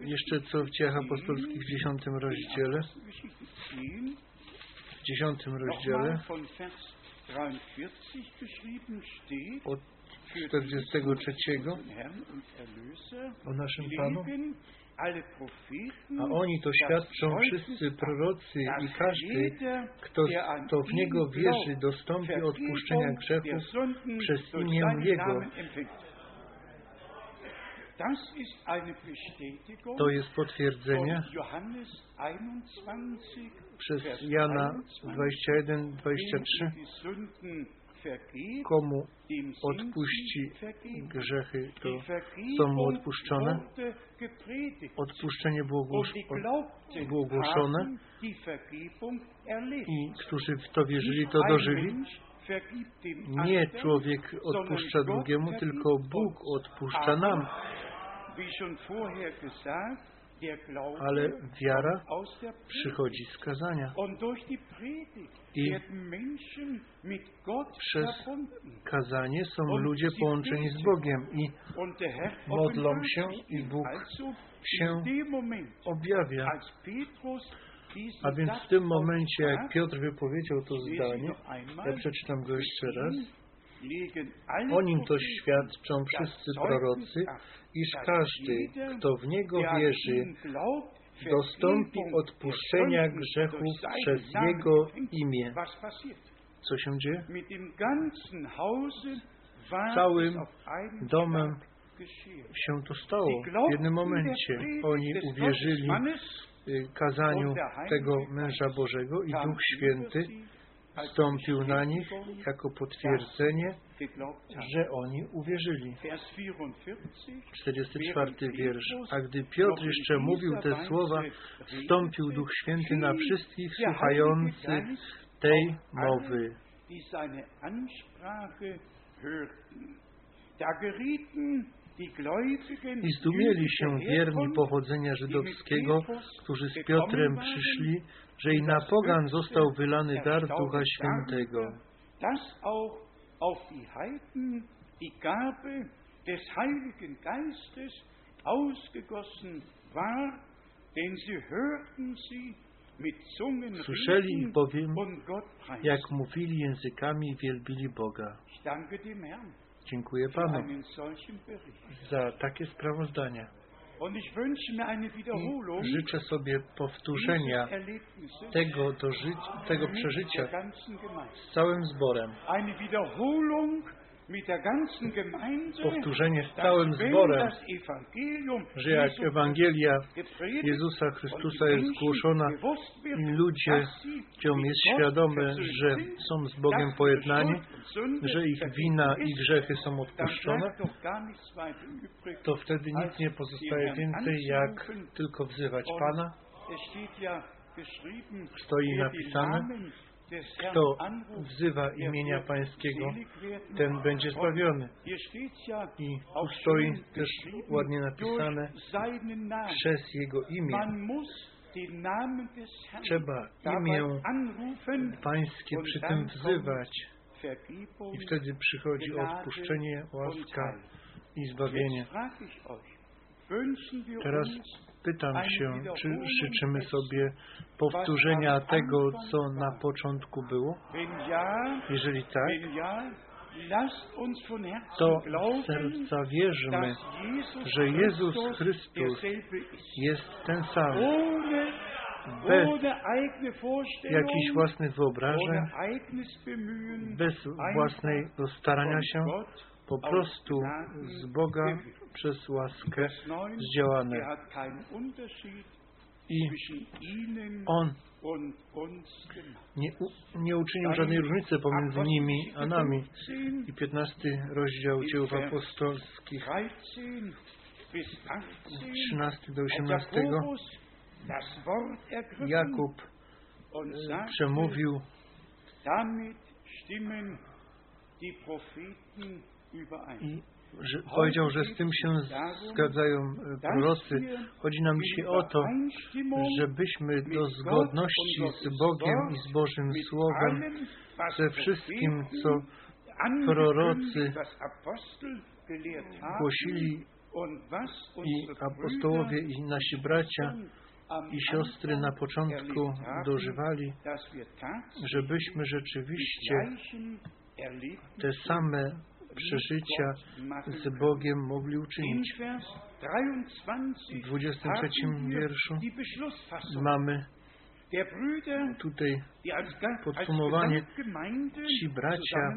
jeszcze co w dziejach apostolskich w dziesiątym rozdziale, Apostelgeschichte 10, w dziesiątym rozdziale von Vers 43 geschrieben steht, od 43 unseren Herrn und Erlöser o naszym Panu, a oni to świadczą wszyscy prorocy i każdy, kto, kto w Niego wierzy, dostąpi odpuszczenia grzechów przez imię Jego. To jest potwierdzenie von Johannes 21, przez Jana 21, 21, wem 23, die Sünden vergeht, komu odpuści grzechy, to są mu odpuszczone. Odpuszczenie było, głos- od- było głoszone i którzy w to wierzyli, to dożyli. Nie człowiek odpuszcza drugiemu, tylko Bóg odpuszcza nam. Ale wiara przychodzi z kazania. I przez. Kazanie są ludzie połączeni z. Bogiem i Modlą się i. Bóg się objawia. A więc w tym momencie, jak Piotr wypowiedział to zdanie, ja przeczytam go jeszcze raz, o nim to świadczą wszyscy prorocy, iż dass każdy, kto w Niego wierzy, dostąpi odpuszczenia grzechów przez Jego imię. Co się dzieje? Całym domem. Się to stało w jednym momencie. Oni uwierzyli kazaniu tego męża Bożego i Duch Święty wstąpił na nich jako potwierdzenie, haben. że oni uwierzyli. Vers 44. 44 wiersz. A gdy Piotr jeszcze mówił te słowa, wstąpił Duch Święty na wszystkich słuchających tej mowy. I zdumieli się wierni pochodzenia żydowskiego, którzy z Piotrem przyszli, że i na pogan został wylany dar Ducha Świętego. Słyszeli ich bowiem, jak mówili językami i wielbili Boga. Dziękuję Panu za takie sprawozdanie. I życzę sobie powtórzenia tego, doży- tego przeżycia z całym zborem. Powtórzenie z całym zborem, że jak Ewangelia Jezusa Chrystusa jest Menschen głoszona bewusst wird, i ludzie mit jest versöhnt że są z Bogiem pojednani, że ich wina i grzechy są odpuszczone, to wtedy nic nie pozostaje więcej, jak tylko wzywać Pana. Stoi napisane, Kto wzywa imienia Pańskiego, ten będzie zbawiony. I tu stoi też ładnie napisane przez Jego imię. Trzeba imię Pańskie przy tym wzywać i wtedy przychodzi odpuszczenie, łaska i zbawienie. Teraz pytam się, czy życzymy sobie powtórzenia tego, co na początku było? Jeżeli tak, to serca wierzmy, że Jezus Chrystus jest ten sam, bez jakichś własnych wyobrażeń, bez własnego starania się, po prostu z Boga przez łaskę Vers 9, zdziałane. er I On nie, nie uczynił żadnej różnicy pomiędzy nimi a nami. 15 I 15 rozdział dzieł apostolskich, 13 bis 18 13 do hat 18, Jakobus das Wort ergriffen Jakub e, przemówił. i że powiedział, że z tym się zgadzają e, prorocy. Chodzi nam dzisiaj o to, żebyśmy do zgodności z Bogiem i z Bożym Słowem, ze wszystkim, co prorocy głosili i apostołowie i nasi bracia i siostry na początku dożywali, żebyśmy rzeczywiście te same przeżycia z Bogiem mogli uczynić. W 23 wierszu mamy tutaj podsumowanie. Ci bracia,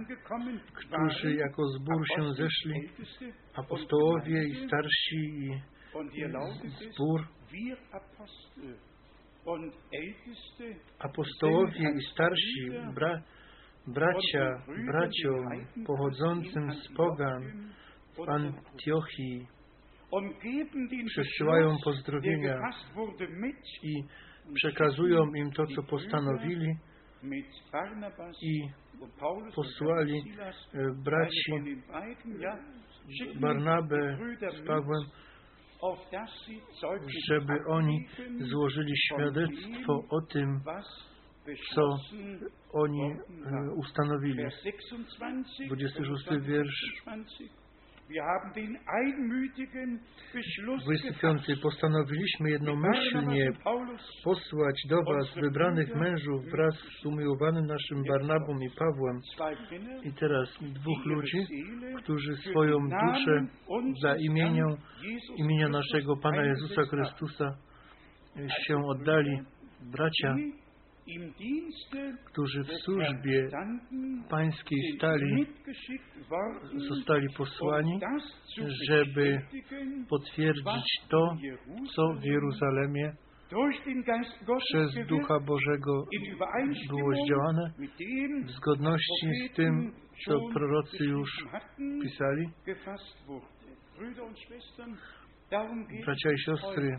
którzy jako zbór się zeszli, apostołowie i starsi i zbór, apostołowie i starsi, bra, bracia, braciom pochodzącym z pogan w Antiochii przesyłają pozdrowienia i przekazują im to, co postanowili i posłali e, braci Barnabę z Pawłem, żeby oni złożyli świadectwo o tym, co oni e, ustanowili. 26 wiersz 25. Postanowiliśmy jednomyślnie posłać do Was wybranych mężów wraz z umiłowanym naszym Barnabą i Pawłem. I teraz dwóch ludzi, którzy swoją duszę za imienia, imienia naszego Pana Jezusa Chrystusa się oddali. Bracia, którzy w służbie pańskiej stali, zostali posłani, żeby potwierdzić to, co w Jeruzalemie przez Ducha Bożego było zdziałane w zgodności z tym, co prorocy już pisali. Bracia i siostry,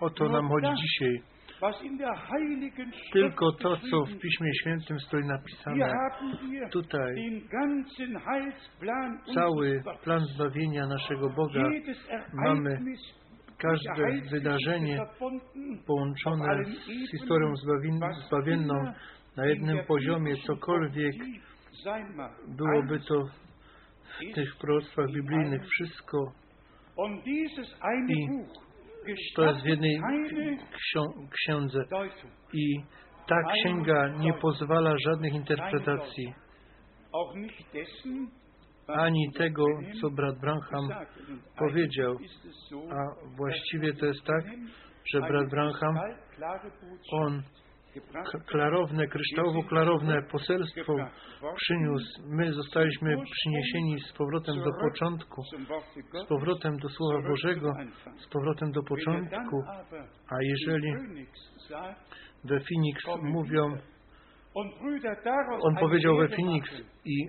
o to nam chodzi dzisiaj. Tylko to, co w Piśmie Świętym stoi napisane, tutaj cały plan zbawienia naszego Boga. Mamy każde wydarzenie połączone z historią zbawienną na jednym poziomie, cokolwiek byłoby to w tych proroctwach biblijnych, wszystko i to jest w jednej ksiądze. I ta księga nie pozwala żadnych interpretacji, ani tego, co brat Branham powiedział. A właściwie to jest tak, że brat Branham, on klarowne, kryształowo-klarowne poselstwo przyniósł. My zostaliśmy przyniesieni z powrotem do początku, z powrotem do Słowa Bożego, z powrotem do początku. A jeżeli we Phoenix mówią, on powiedział we Phoenix i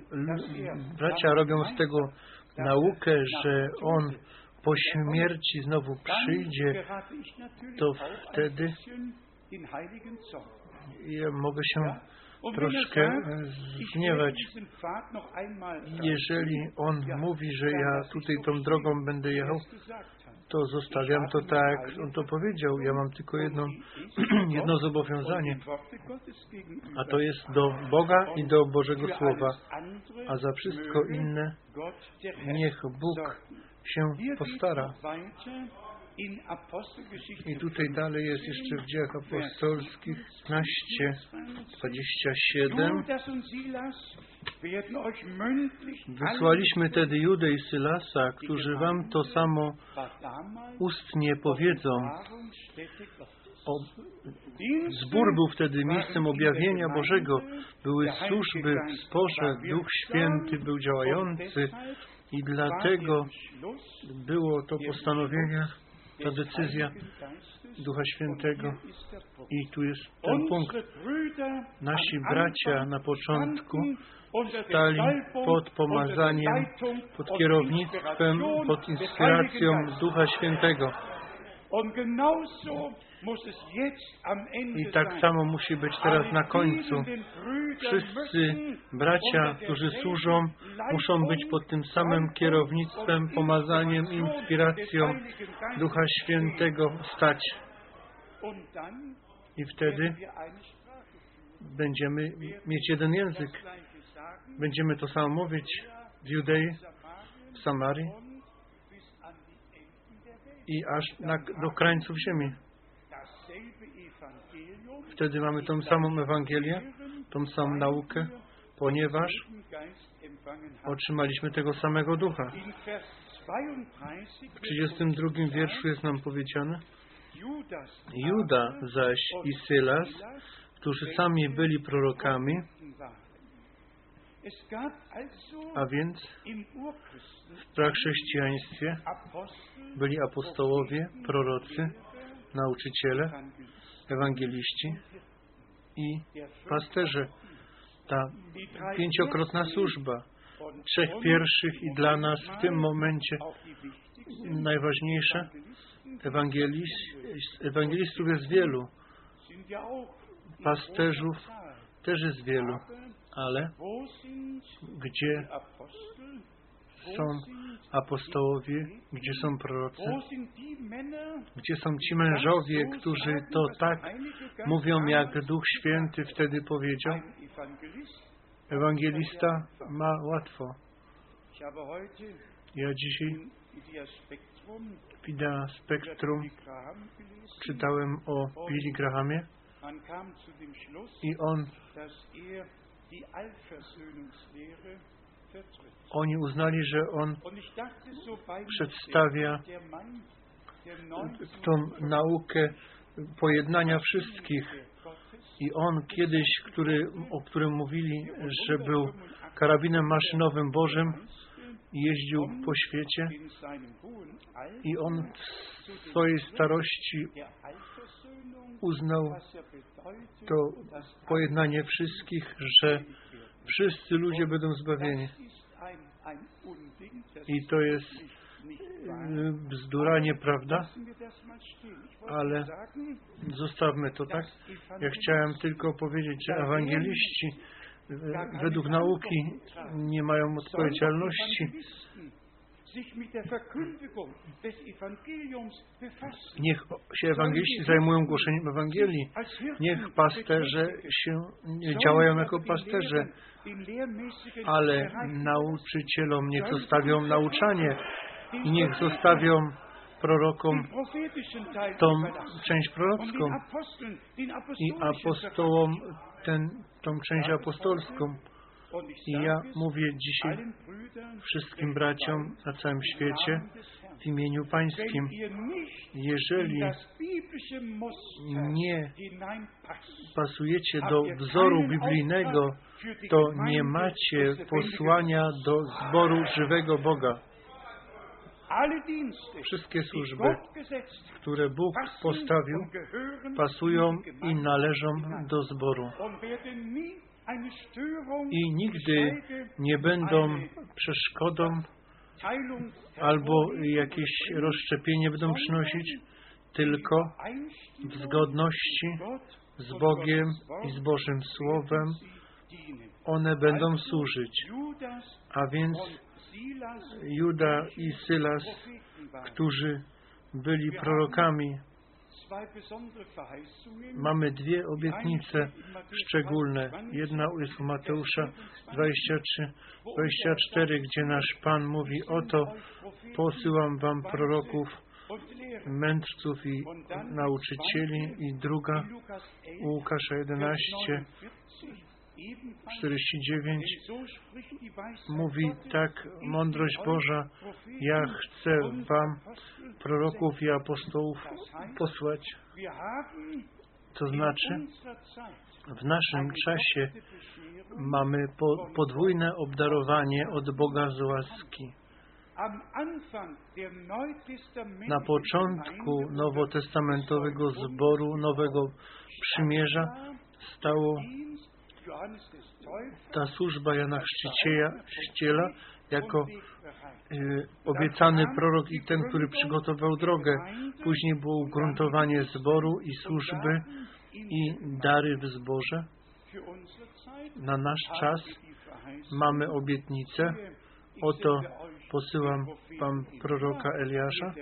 bracia robią z tego naukę, że on po śmierci znowu przyjdzie, to wtedy ja mogę się troszkę zgniewać, jeżeli on mówi, że ja tutaj tą drogą będę jechał, to zostawiam to tak, on to powiedział. Ja mam tylko jedno, jedno zobowiązanie, a to jest do Boga i do Bożego Słowa, a za wszystko inne niech Bóg się postara. I tutaj dalej jest jeszcze w dziejach apostolskich 15, 27. Wysłaliśmy tedy Judę i Sylasa, którzy wam to samo ustnie powiedzą. O, zbór był wtedy miejscem objawienia Bożego. Były służby w sporze, Duch Święty był działający i dlatego było to postanowienie ta decyzja Ducha Świętego. I tu jest ten punkt. Nasi bracia na początku stali pod pomazaniem, pod kierownictwem, pod inspiracją Ducha Świętego. I tak samo musi być teraz na końcu. Wszyscy bracia, którzy służą, muszą być pod tym samym kierownictwem, pomazaniem, inspiracją Ducha Świętego stać. I wtedy będziemy mieć jeden język. Będziemy to samo mówić w Judei, w Samarii i aż na, do krańców ziemi. Wtedy mamy tą samą Ewangelię, tą samą naukę, ponieważ otrzymaliśmy tego samego Ducha. In Vers 32 W 32 wierszu jest nam powiedziane, Juda zaś i Sylas, którzy sami byli prorokami, a więc w prachrześcijaństwie byli apostołowie, prorocy, nauczyciele, ewangeliści i pasterze. Ta pięciokrotna służba, trzech pierwszych i dla nas w tym momencie auch die wichtigsten najważniejsze. Evangelisten Ewangelis, ewangelistów jest wielu, pasterzów też jest wielu, ale gdzie są apostołowie, gdzie są prorocy, gdzie są ci mężowie, którzy to tak mówią, jak Duch Święty wtedy powiedział? Ewangelista ma łatwo. Ja dzisiaj w Idea Spektrum czytałem o Billy Grahamie i on, oni uznali, że on Przedstawia selbst, der Mann, der 19 tą naukę pojednania wszystkich. I on kiedyś, który, o którym mówili, że był karabinem maszynowym Bożym, jeździł po świecie. I on w swojej starości uznał to pojednanie wszystkich, że wszyscy ludzie będą zbawieni. I to jest y, bzdura, nieprawda, Lassen wir das mal stehen. Ich wollte ale zostawmy to tak. Ja chciałem tylko powiedzieć, że ewangeliści y, według nauki nie mają odpowiedzialności. Niech się ewangeliści zajmują głoszeniem Ewangelii. Niech pasterze się działają jako pasterze, ale nauczycielom niech zostawią nauczanie i niech zostawią prorokom tą część prorocką i apostołom ten, tą część apostolską. I ja mówię dzisiaj wszystkim braciom na całym świecie w imieniu Pańskim, jeżeli nie pasujecie do wzoru biblijnego, to nie macie posłania do zboru żywego Boga. Wszystkie służby, które Bóg postawił, pasują i należą do zboru. I nigdy nie będą przeszkodą albo jakieś rozszczepienie będą przynosić, tylko w zgodności z Bogiem i z Bożym Słowem one będą służyć. A więc Juda i Sylas, którzy byli prorokami. Mamy dwie obietnice szczególne. Jedna jest u Mateusza 23, 24, gdzie nasz Pan mówi, oto posyłam wam proroków, mędrców i nauczycieli. I druga In Lukas 11, u Łukasza 11, 49, ebenfalls 49 Denn so spricht die Weisheit mówi tak, mądrość Boża, ja chcę wam proroków i apostołów posłać. To znaczy, w naszym czasie mamy po, podwójne obdarowanie od Boga z łaski. Na początku nowotestamentowego zboru Nowego Przymierza stało ta służba Jana Chrzciciela jako y, obiecany prorok i ten, który przygotował drogę. Później było ugruntowanie zboru i służby i dary w zborze. Na nasz czas mamy obietnicę. Oto posyłam Wam proroka Eliasza,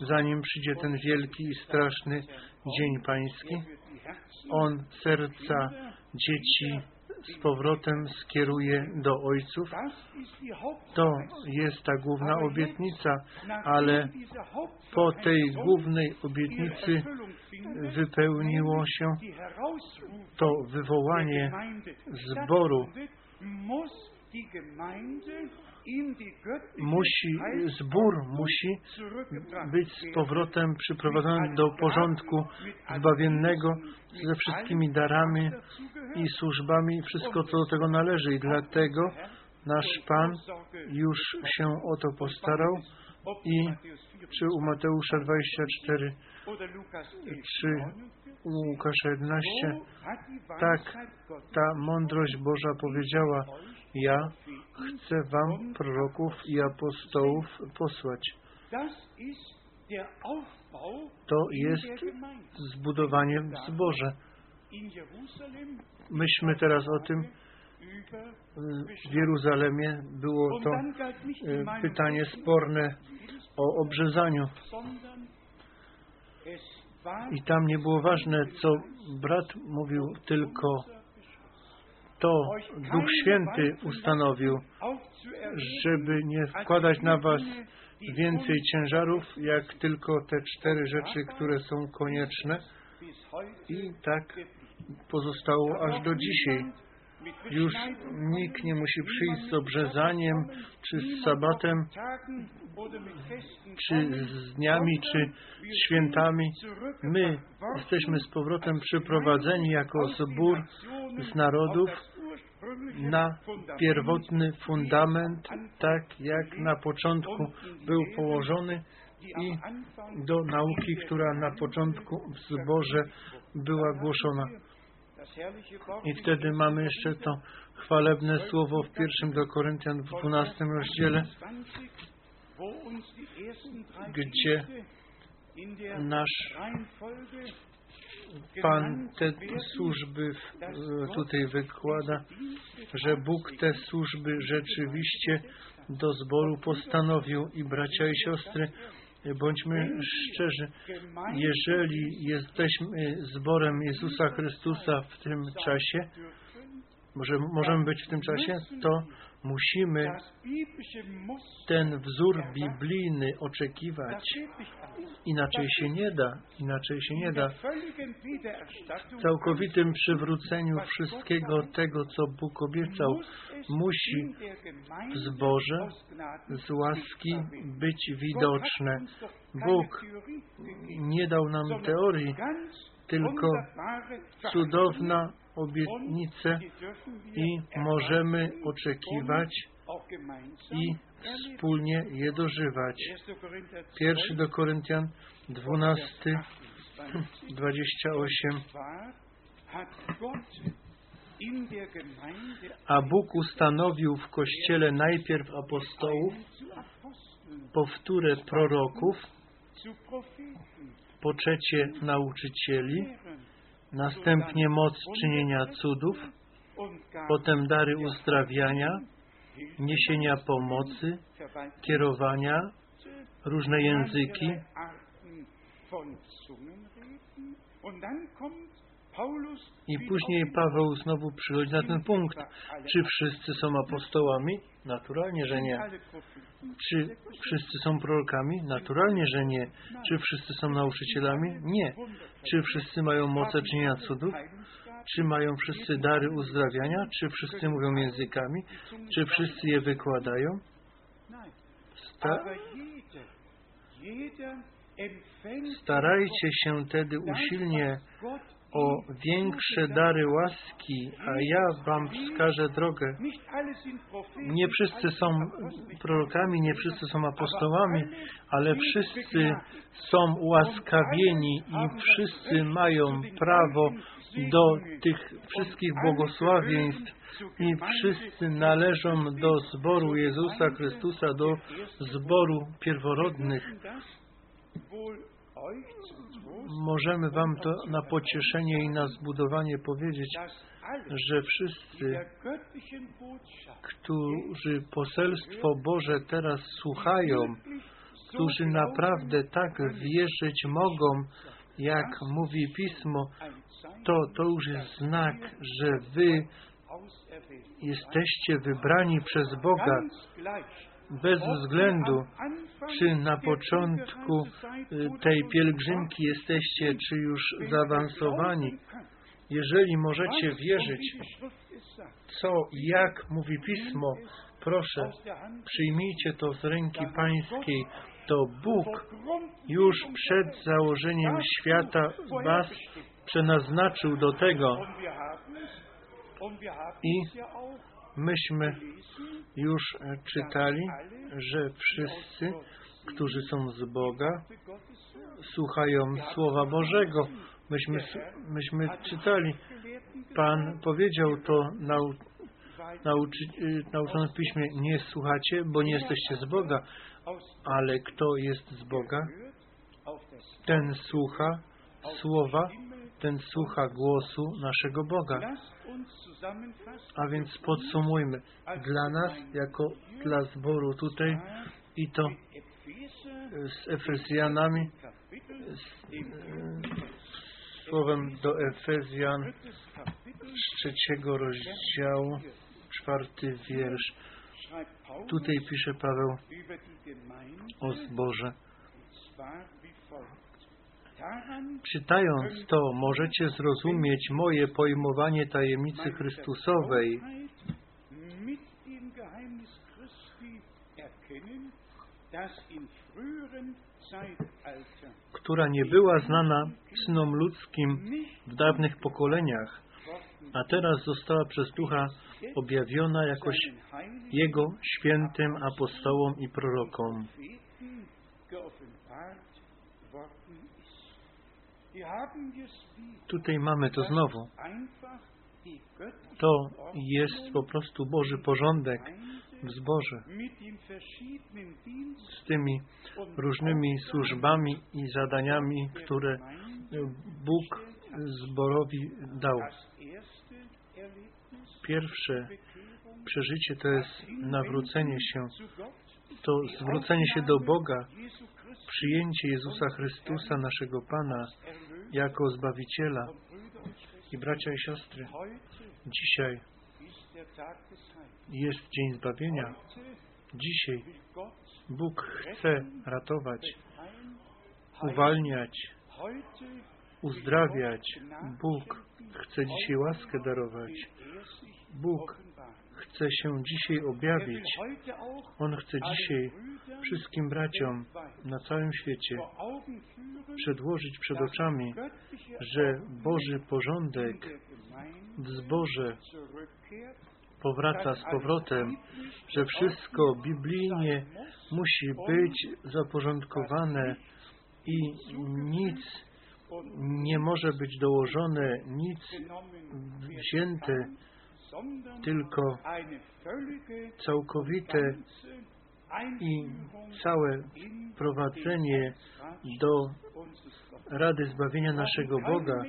zanim przyjdzie ten wielki i straszny dzień pański. On serca dzieci z powrotem skieruje do ojców. To jest ta główna obietnica, ale po tej głównej obietnicy wypełniło się to wywołanie zboru. Musi, zbór musi być z powrotem przyprowadzony do porządku zbawiennego ze wszystkimi darami i służbami, wszystko co do tego należy. I dlatego nasz Pan już się o to postarał i czy u Mateusza 24, czy u Łukasza 11, tak ta mądrość Boża powiedziała, ja chcę wam proroków i apostołów posłać. To jest zbudowanie w zborze. Myśmy teraz o tym w Jeruzalemie było to e, pytanie sporne o obrzezaniu. I tam nie było ważne, co brat mówił, tylko to Duch Święty ustanowił, żeby nie wkładać na Was więcej ciężarów, jak tylko te cztery rzeczy, które są konieczne. I tak pozostało aż do dzisiaj. Już nikt nie musi przyjść z obrzezaniem, czy z sabatem, czy z dniami, czy z świętami. My jesteśmy z powrotem przyprowadzeni jako zbór z narodów na pierwotny fundament, tak jak na początku był położony i do nauki, która na początku w zborze była głoszona. I wtedy mamy jeszcze to chwalebne słowo w pierwszym do Koryntian w 12 rozdziale, gdzie nasz Pan te służby tutaj wykłada, że Bóg te służby rzeczywiście do zboru postanowił. I bracia i siostry, bądźmy szczerzy, jeżeli jesteśmy zborem Jezusa Chrystusa w tym czasie, może możemy być w tym czasie, to musimy ten wzór biblijny oczekiwać. Inaczej się nie da. Inaczej się nie da. W całkowitym przywróceniu wszystkiego tego, co Bóg obiecał, musi w zborze z łaski być widoczne. Bóg nie dał nam teorii, tylko cudowna obietnice i możemy oczekiwać i wspólnie je dożywać. Pierwszy do Koryntian 12, 28. A Bóg ustanowił w Kościele najpierw apostołów, powtórę proroków, po trzecie nauczycieli, następnie moc czynienia cudów, potem dary uzdrawiania, niesienia pomocy, kierowania, różne języki. I później Paweł znowu przychodzi na ten punkt. Czy wszyscy są apostołami? Naturalnie, że nie. Czy wszyscy są prorokami? Naturalnie, że nie. Czy wszyscy są nauczycielami? Nie. Czy wszyscy mają moce czynienia cudów? Czy mają wszyscy dary uzdrawiania? Czy wszyscy mówią językami? Czy wszyscy je wykładają? Sta Starajcie się tedy usilnie o większe dary łaski, a ja Wam wskażę drogę. Nie wszyscy są prorokami, nie wszyscy są apostołami, ale wszyscy są ułaskawieni i wszyscy mają prawo do tych wszystkich błogosławieństw i wszyscy należą do zboru Jezusa Chrystusa, do zboru pierworodnych. Możemy Wam to na pocieszenie i na zbudowanie powiedzieć, że wszyscy, którzy poselstwo Boże teraz słuchają, którzy naprawdę tak wierzyć mogą, jak mówi Pismo, to, to już jest znak, że Wy jesteście wybrani przez Boga bez względu, czy na początku y, tej pielgrzymki jesteście, czy już zaawansowani. Jeżeli możecie wierzyć, co jak mówi Pismo, proszę, przyjmijcie to z ręki Pańskiej. To Bóg już przed założeniem świata Was przenaznaczył do tego i myśmy już e, czytali, że wszyscy, którzy są z Boga, słuchają Słowa Bożego. Myśmy, myśmy czytali, Pan powiedział to nau, nauczy, nauczonym w Piśmie, nie słuchacie, bo nie jesteście z Boga, ale kto jest z Boga, ten słucha Słowa, ten słucha głosu naszego Boga. A więc podsumujmy. Dla nas, jako dla zboru tutaj i to z Efezjanami, z, e, słowem do Efezjan z trzeciego rozdziału, czwarty wiersz. Tutaj pisze Paweł o zborze. Czytając to, możecie zrozumieć moje pojmowanie tajemnicy Chrystusowej, która nie była znana synom ludzkim w dawnych pokoleniach, a teraz została przez Ducha objawiona jakoś Jego świętym apostołom i prorokom. Tutaj mamy to znowu. To jest po prostu Boży porządek w zborze z tymi różnymi służbami i zadaniami, które Bóg zborowi dał. Pierwsze przeżycie to jest nawrócenie się, to zwrócenie się do Boga, przyjęcie Jezusa Chrystusa, naszego Pana, jako Zbawiciela. I bracia i siostry, dzisiaj jest Dzień Zbawienia. Dzisiaj Bóg chce ratować, uwalniać, uzdrawiać. Bóg chce dzisiaj łaskę darować. Bóg chce się dzisiaj objawić. On chce dzisiaj wszystkim braciom na całym świecie przedłożyć przed oczami, że Boży porządek w zborze powraca z powrotem, że wszystko biblijnie musi być zaporządkowane i nic nie może być dołożone, nic wzięte, tylko całkowite i całe prowadzenie do Rady Zbawienia naszego Boga.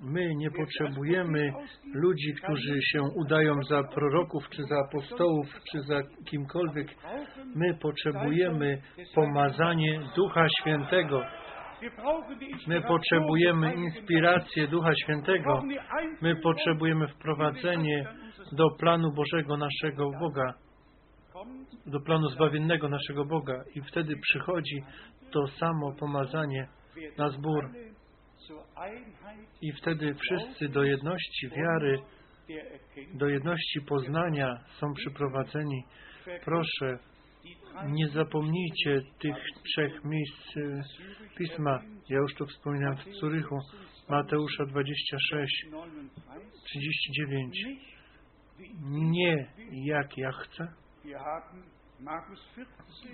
My nie potrzebujemy ludzi, którzy się udają za proroków, czy za apostołów, czy za kimkolwiek. My potrzebujemy pomazanie Ducha Świętego. My potrzebujemy inspirację Ducha Świętego. My potrzebujemy wprowadzenie do planu Bożego naszego Boga, do planu zbawiennego naszego Boga. I wtedy przychodzi to samo pomazanie na zbór. I wtedy wszyscy do jedności wiary, do jedności poznania są przyprowadzeni. Proszę, nie zapomnijcie tych trzech miejsc e, pisma. Ja już to wspominam w Curychu. Mateusza 26, 39. Nie jak ja chcę.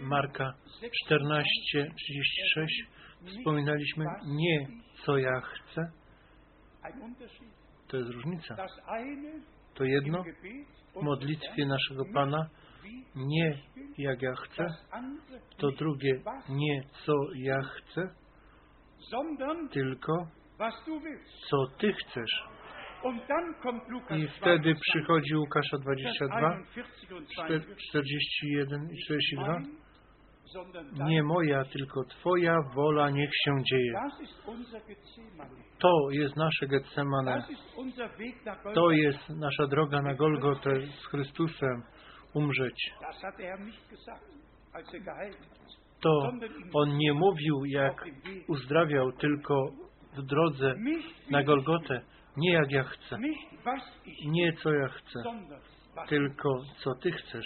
Marka 14, 36. Wspominaliśmy nie co ja chcę. To jest różnica. To jedno w modlitwie naszego Pana, nie jak ja chcę, to drugie nie co ja chcę, tylko co Ty chcesz. I wtedy 22, przychodzi Łukasza Vers 22, 41 und czter- 42. 41 i 42. Mein, sondern dein. Nie moja, tylko Twoja wola niech się dzieje. To jest nasze Getsemane. To jest nasza droga na Golgotę z Chrystusem umrzeć. Er er. To On nie mówił, jak uzdrawiał, tylko w drodze na Golgotę. Nie jak ja chcę, nie co ja chcę, tylko co Ty chcesz.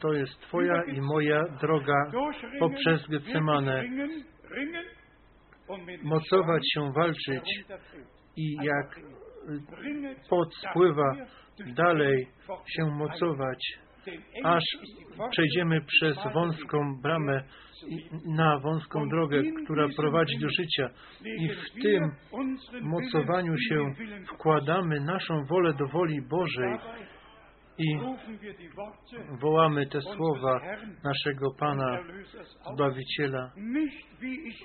To jest Twoja i moja droga poprzez Getsemane. Mocować się, walczyć i jak durch dalej się mocować, aż przejdziemy przez wąską bramę na wąską drogę, która prowadzi do życia. I w tym mocowaniu się wkładamy naszą wolę do woli Bożej i wołamy te słowa naszego Pana. Zbawiciela,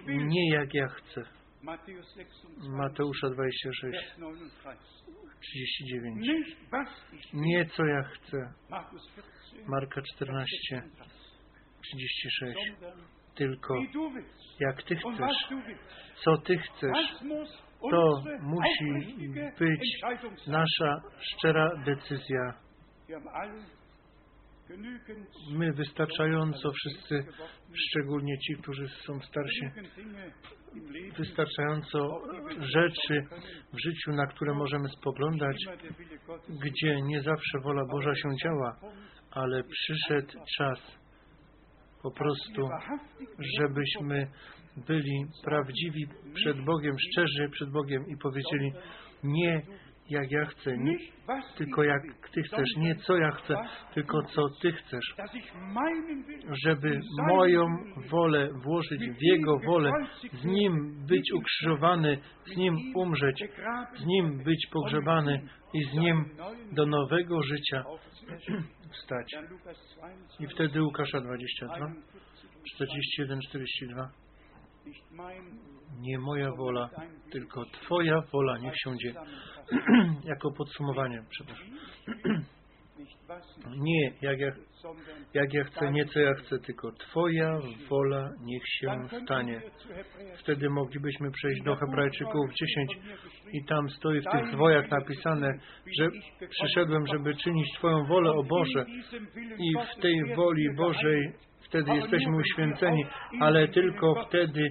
nie jak ja chcę. Matthäus 26, Mateusza 26, Vers 39. 39. Nicht was ich will. Nie co ja chcę. Markus 14, Marka Vers 14, 36. 36. Sondern Tylko jak Ty chcesz, co Ty chcesz, to musi być nasza szczera decyzja. My wystarczająco wszyscy, szczególnie ci, którzy są starsi, wystarczająco rzeczy w życiu, na które możemy spoglądać, gdzie nie zawsze wola Boża się działa, ale przyszedł czas po prostu, żebyśmy byli prawdziwi przed Bogiem, szczerzy przed Bogiem i powiedzieli nie jak ja chcę, nie, tylko jak Ty chcesz, nie co ja chcę, tylko co. Ty chcesz, żeby moją wolę włożyć w Jego wolę, z Nim być ukrzyżowany, z Nim umrzeć, z Nim być pogrzebany i z Nim do nowego życia wstać. Dann Lukas 22, I wtedy Łukasza 22, 41 und 41, 42. Nie moja wola, tylko Twoja wola niech się dzieje. jako podsumowanie, przepraszam. Nie jak ja, jak ja chcę, nie co ja chcę, tylko Twoja wola niech się stanie. Wtedy moglibyśmy przejść do Hebrajczyków 10 i tam stoi w tych zwojach napisane, że przyszedłem, żeby czynić Twoją wolę, o Boże. I w tej woli Bożej wtedy jesteśmy uświęceni, ale tylko wtedy,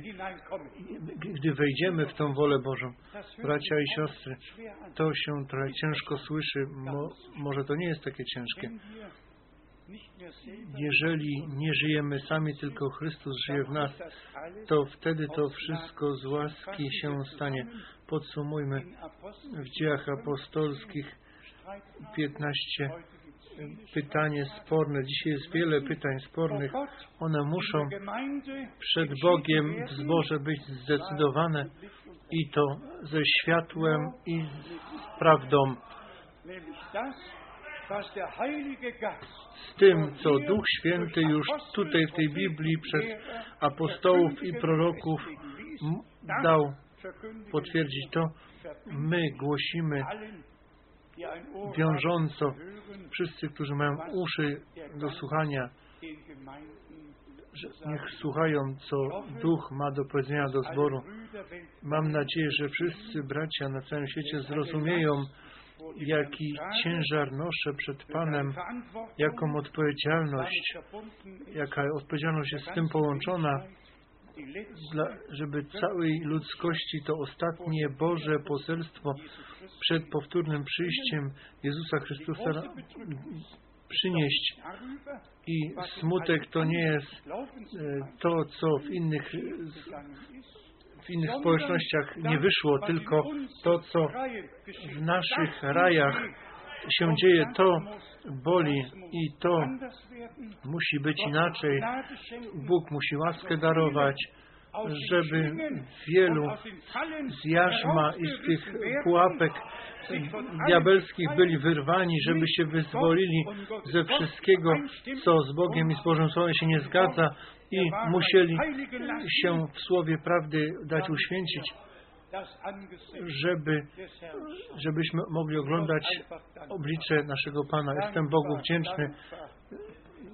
gdy wejdziemy w tą wolę Bożą. Bracia i siostry, to się trochę ciężko słyszy, mo, może to nie jest takie ciężkie. Jeżeli nie żyjemy sami, tylko Chrystus żyje w nas, to wtedy to wszystko z łaski się stanie. Podsumujmy w dziejach apostolskich 15 pytanie sporne. Dzisiaj jest wiele pytań spornych. One muszą przed Bogiem w zborze być zdecydowane i to ze światłem i z prawdą. Z tym, co Duch Święty już tutaj w tej Biblii przez apostołów i proroków dał potwierdzić to, my głosimy wiążąco wszyscy, którzy mają uszy do słuchania, niech słuchają, co Duch ma do powiedzenia do zboru. Mam nadzieję, że wszyscy bracia na całym świecie zrozumieją, jaki ciężar noszę przed Panem, jaką odpowiedzialność, jaka odpowiedzialność jest z tym połączona, dla, żeby całej ludzkości to ostatnie Boże poselstwo przed powtórnym przyjściem Jezusa Chrystusa przynieść. I smutek to nie jest e, to, co w innych, w innych społecznościach nie wyszło, tylko to, co w naszych rajach się dzieje, to boli i to musi być inaczej. Bóg musi łaskę darować, żeby wielu z jarzma i z tych pułapek diabelskich byli wyrwani, żeby się wyzwolili ze wszystkiego, co z Bogiem i z Bożym Słowem się nie zgadza i musieli się w Słowie prawdy dać uświęcić, żeby, żebyśmy mogli oglądać oblicze naszego Pana. Jestem Bogu wdzięczny,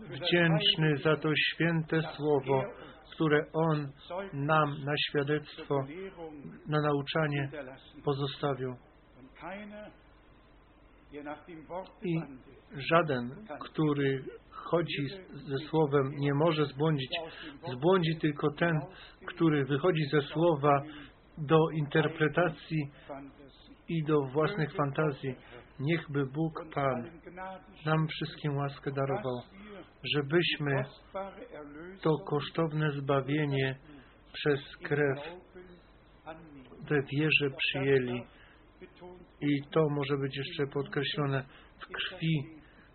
wdzięczny za to święte Słowo, które On nam na świadectwo, na nauczanie pozostawił. I żaden, który chodzi ze Słowem, nie może zbłądzić. Zbłądzi tylko ten, który wychodzi ze Słowa do interpretacji i do własnych fantazji. Niechby Bóg Pan nam wszystkim łaskę darował, żebyśmy to kosztowne zbawienie przez krew we wierze przyjęli. I to może być jeszcze podkreślone. W krwi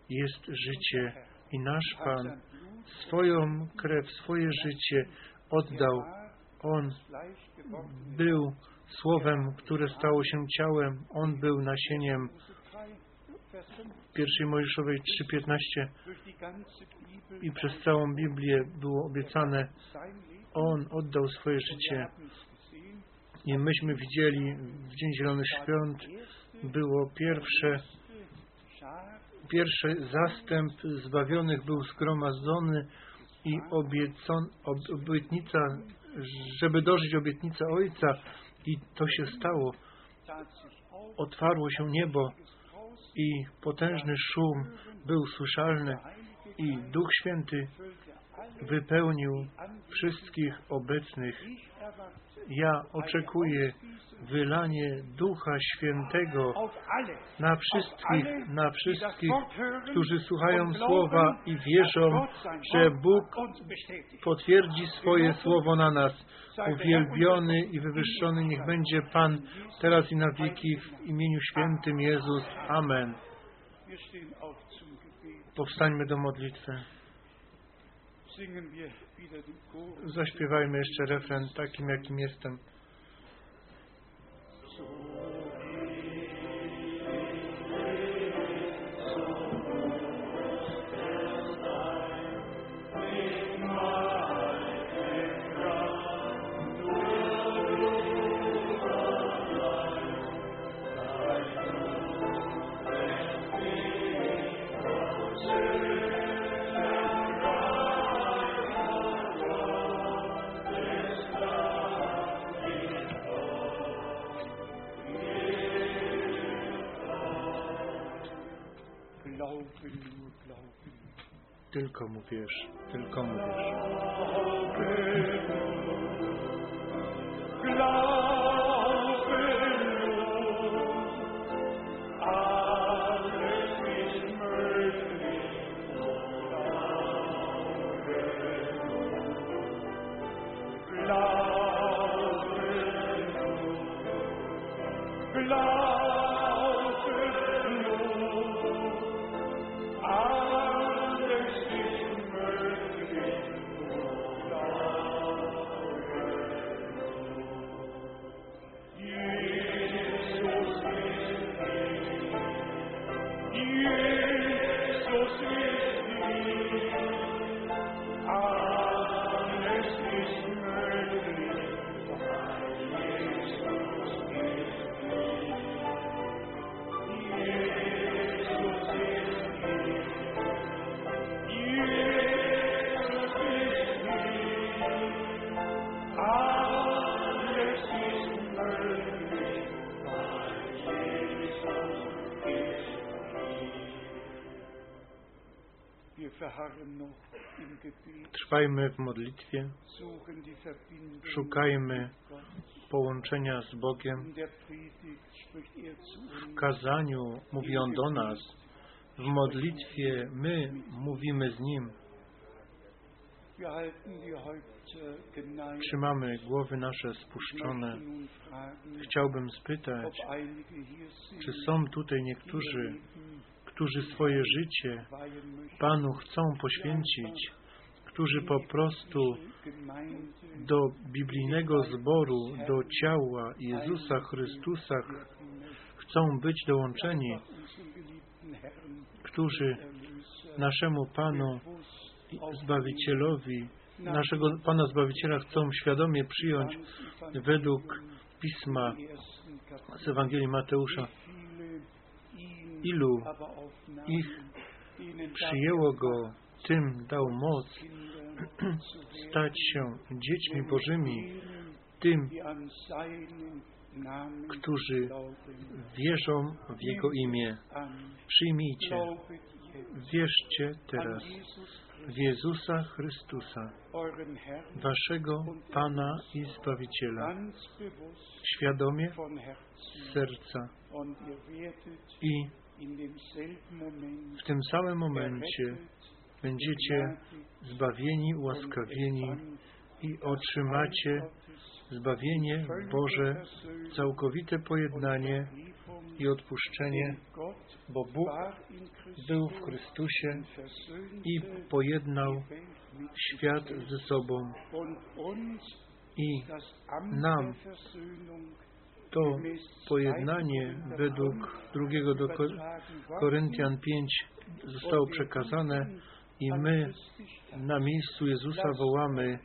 jest życie i nasz Pan swoją krew, swoje życie oddał. On był Słowem, które stało się ciałem. On był nasieniem. Pierwszej Mojżeszowej 3.15 i przez całą Biblię było obiecane, On oddał swoje życie. I myśmy widzieli w Dzień Zielonych Świąt było pierwsze, pierwszy zastęp zbawionych był zgromadzony i obiecon, ob, obietnica, żeby dożyć obietnicę Ojca i to się stało. Otwarło się niebo i potężny szum był słyszalny i Duch Święty wypełnił wszystkich obecnych. Ja oczekuję wylanie Ducha Świętego na wszystkich, na wszystkich, którzy słuchają Słowa i wierzą, że Bóg potwierdzi swoje Słowo na nas. Uwielbiony i wywyższony niech będzie Pan teraz i na wieki w imieniu świętym Jezus. Amen. Powstańmy do modlitwy. Singen wir wieder den Chor. Zaśpiewajmy jeszcze refren takim, jakim jestem. Tylko mu wierz, tylko mu wierz. Trwajmy w modlitwie, szukajmy połączenia z Bogiem. W kazaniu mówi On do nas, w modlitwie my mówimy z Nim. Trzymamy głowy nasze spuszczone. Chciałbym spytać, czy są tutaj niektórzy, którzy swoje życie. Panu chcą poświęcić, którzy po prostu do biblijnego zboru, do ciała Jezusa Chrystusa chcą być dołączeni, którzy naszemu Panu Zbawicielowi, naszego Pana Zbawiciela chcą świadomie przyjąć według Pisma z Ewangelii Mateusza, ilu ich przyjęło Go, tym dał moc stać się dziećmi Bożymi, tym, którzy wierzą w Jego imię. Przyjmijcie, wierzcie teraz w Jezusa Chrystusa, Waszego Pana i Zbawiciela, świadomie z serca i w tym samym momencie będziecie zbawieni, ułaskawieni i otrzymacie zbawienie Boże, całkowite pojednanie i odpuszczenie, bo Bóg był w Chrystusie i pojednał świat ze sobą. I nam to pojednanie według drugiego do Ko- Koryntian 5 zostało przekazane i my na miejscu Jezusa wołamy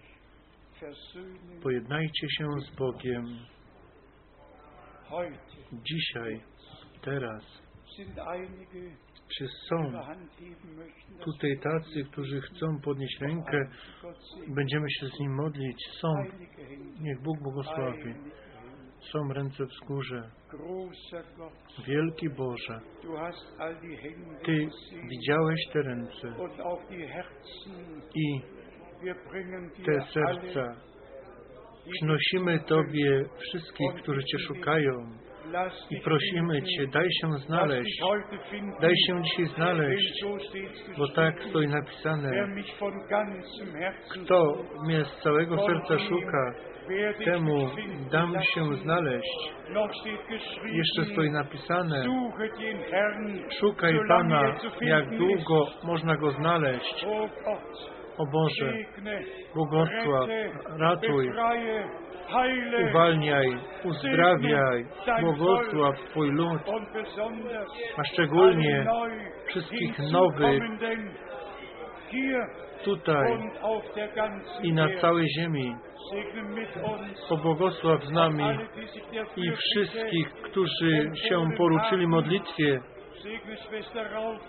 pojednajcie się z Bogiem dzisiaj, teraz. Czy są tutaj tacy, którzy chcą podnieść rękę będziemy się z nim modlić? Są. Niech Bóg błogosławi. Są ręce Gott, Wielki Boże, Ty widziałeś te ręce. i te serca. Przynosimy Tobie wszystkich, którzy Cię szukają i prosimy. Cię, daj się znaleźć, daj się dzisiaj znaleźć, bo tak stoi napisane, kto mnie z całego serca szuka, temu dam się znaleźć. Jeszcze stoi napisane, szukaj Pana, jak długo można Go znaleźć. O Boże, błogosław, ratuj, uwalniaj, uzdrawiaj, błogosław Twój lud, a szczególnie wszystkich nowych tutaj i na całej ziemi. Pobłogosław z nami i wszystkich, którzy się poruczyli modlitwie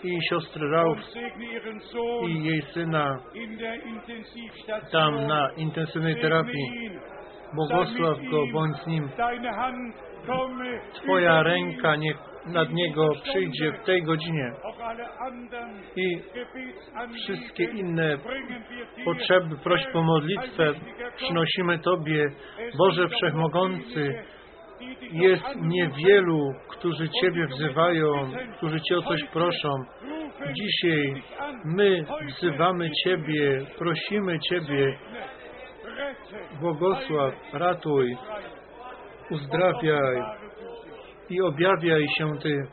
i siostry Rauf i jej syna. tam na intensywnej terapii. Błogosław go, bądź z nim. Twoja ręka niech nad niego przyjdzie w tej godzinie. i wszystkie inne potrzeby, prośb o modlitwę przynosimy Tobie. Boże Wszechmogący, jest niewielu, którzy Ciebie wzywają, którzy Cię o coś proszą. Dzisiaj my wzywamy Ciebie, prosimy Ciebie, błogosław, ratuj, uzdrawiaj i objawiaj się Ty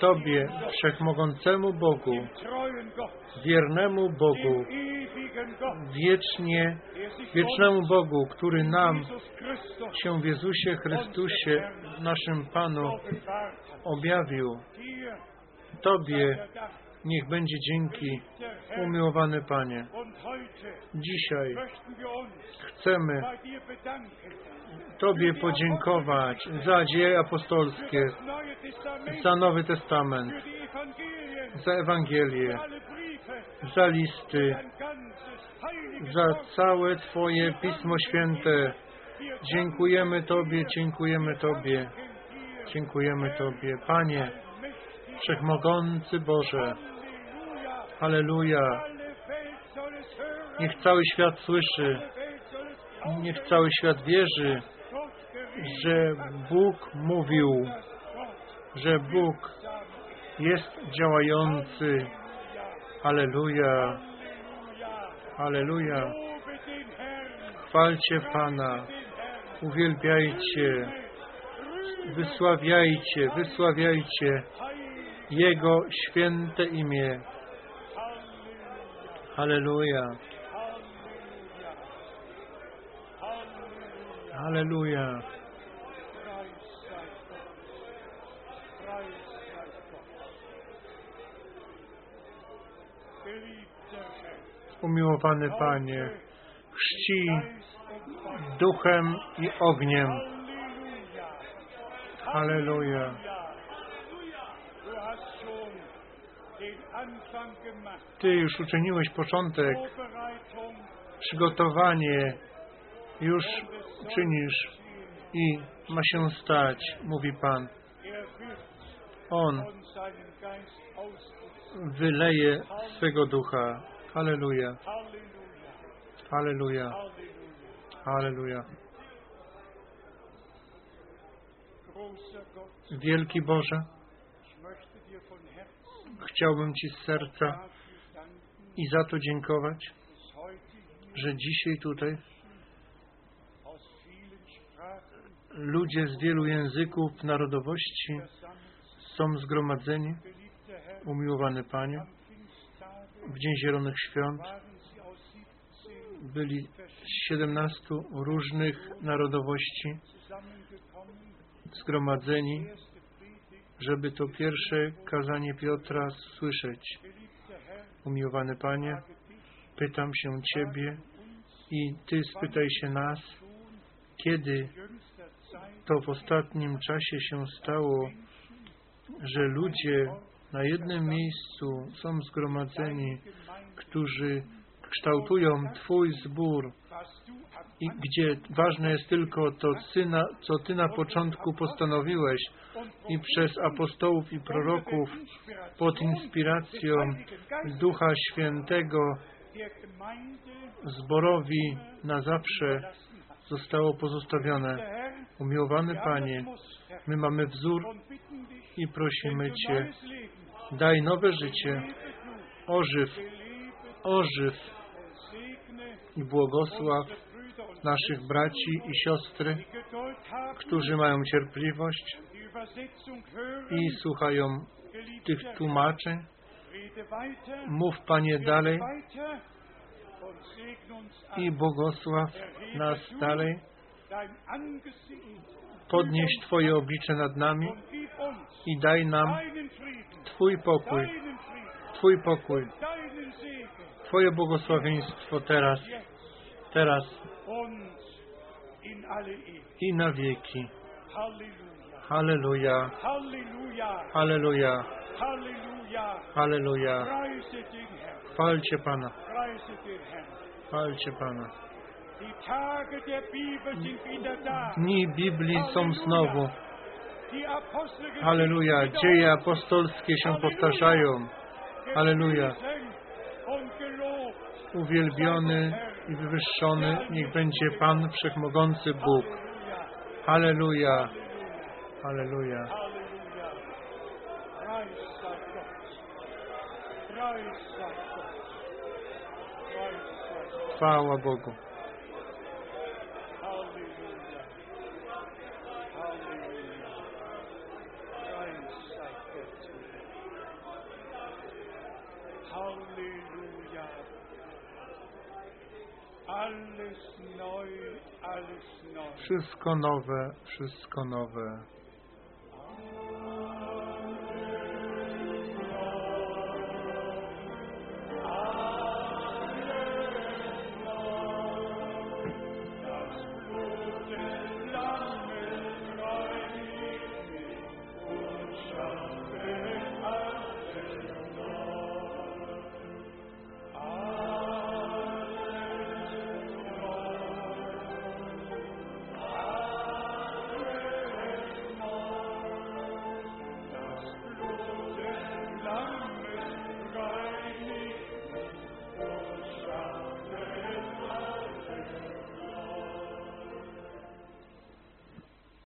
Tobie, Wszechmogącemu Bogu, wiernemu Bogu, wiecznie, wiecznemu Bogu, który nam się w Jezusie Chrystusie, naszym Panu, objawił. Tobie niech będzie dzięki, umiłowany Panie. Dzisiaj chcemy Tobie podziękować za dzieje apostolskie, za Nowy Testament, za Ewangelię, za listy, za całe Twoje Pismo Święte. Dziękujemy Tobie, dziękujemy Tobie, dziękujemy Tobie. Panie, Wszechmogący Boże, Halleluja. Niech cały świat słyszy, niech cały świat wierzy, że Bóg mówił, że Bóg jest działający. Halleluja. Halleluja. Chwalcie Pana, uwielbiajcie, wysławiajcie, wysławiajcie Jego święte imię. Halleluja. Halleluja. Umiłowany Panie, chrzci. Duchem i ogniem. Halleluja. Ty już uczyniłeś początek, przygotowanie już czynisz i ma się stać, mówi Pan. On wyleje swego ducha. Halleluja, Halleluja. Halleluja, Wielki Boże, chciałbym Ci z serca i za to dziękować, że dzisiaj tutaj ludzie z wielu języków, narodowości są zgromadzeni. Umiłowany Panie, w Dzień Zielonych Świąt waren sie aus 17 byli z 17 różnych narodowości zgromadzeni, żeby to pierwsze kazanie Piotra słyszeć. Umiłowany Panie, pytam się Ciebie i Ty spytaj się nas, kiedy to w ostatnim czasie się stało, że ludzie na jednym miejscu są zgromadzeni, którzy kształtują Twój zbór. I gdzie ważne jest tylko to, co Ty na początku postanowiłeś i przez apostołów i proroków pod inspiracją Ducha Świętego zborowi na zawsze zostało pozostawione. Umiłowany Panie, my mamy wzór i prosimy Cię, daj nowe życie, ożyw, ożyw i błogosław naszych braci i siostry, którzy mają cierpliwość i słuchają tych tłumaczeń. Mów, Panie, dalej i błogosław nas dalej. Podnieś Twoje oblicze nad nami i daj nam Twój pokój, Twój pokój, Twoje błogosławieństwo teraz, teraz i na wieki. Halleluja. Halleluja, Halleluja. Chwalcie Pana, chwalcie Pana. Dni Biblii są znowu. Halleluja, dzieje apostolskie się powtarzają. Halleluja. Uwielbiony i wywyższony niech będzie Pan Wszechmogący Bóg. Halleluja. Halleluja, halleluja. Halleluja. Preis sei Gott. Preis sei Gott. Preis sei Gott. Chwała Bogu. Halleluja. Halleluja. Preis sei Gott. Halleluja. Alles neu, alles neu. Wszystko nowe, wszystko nowe.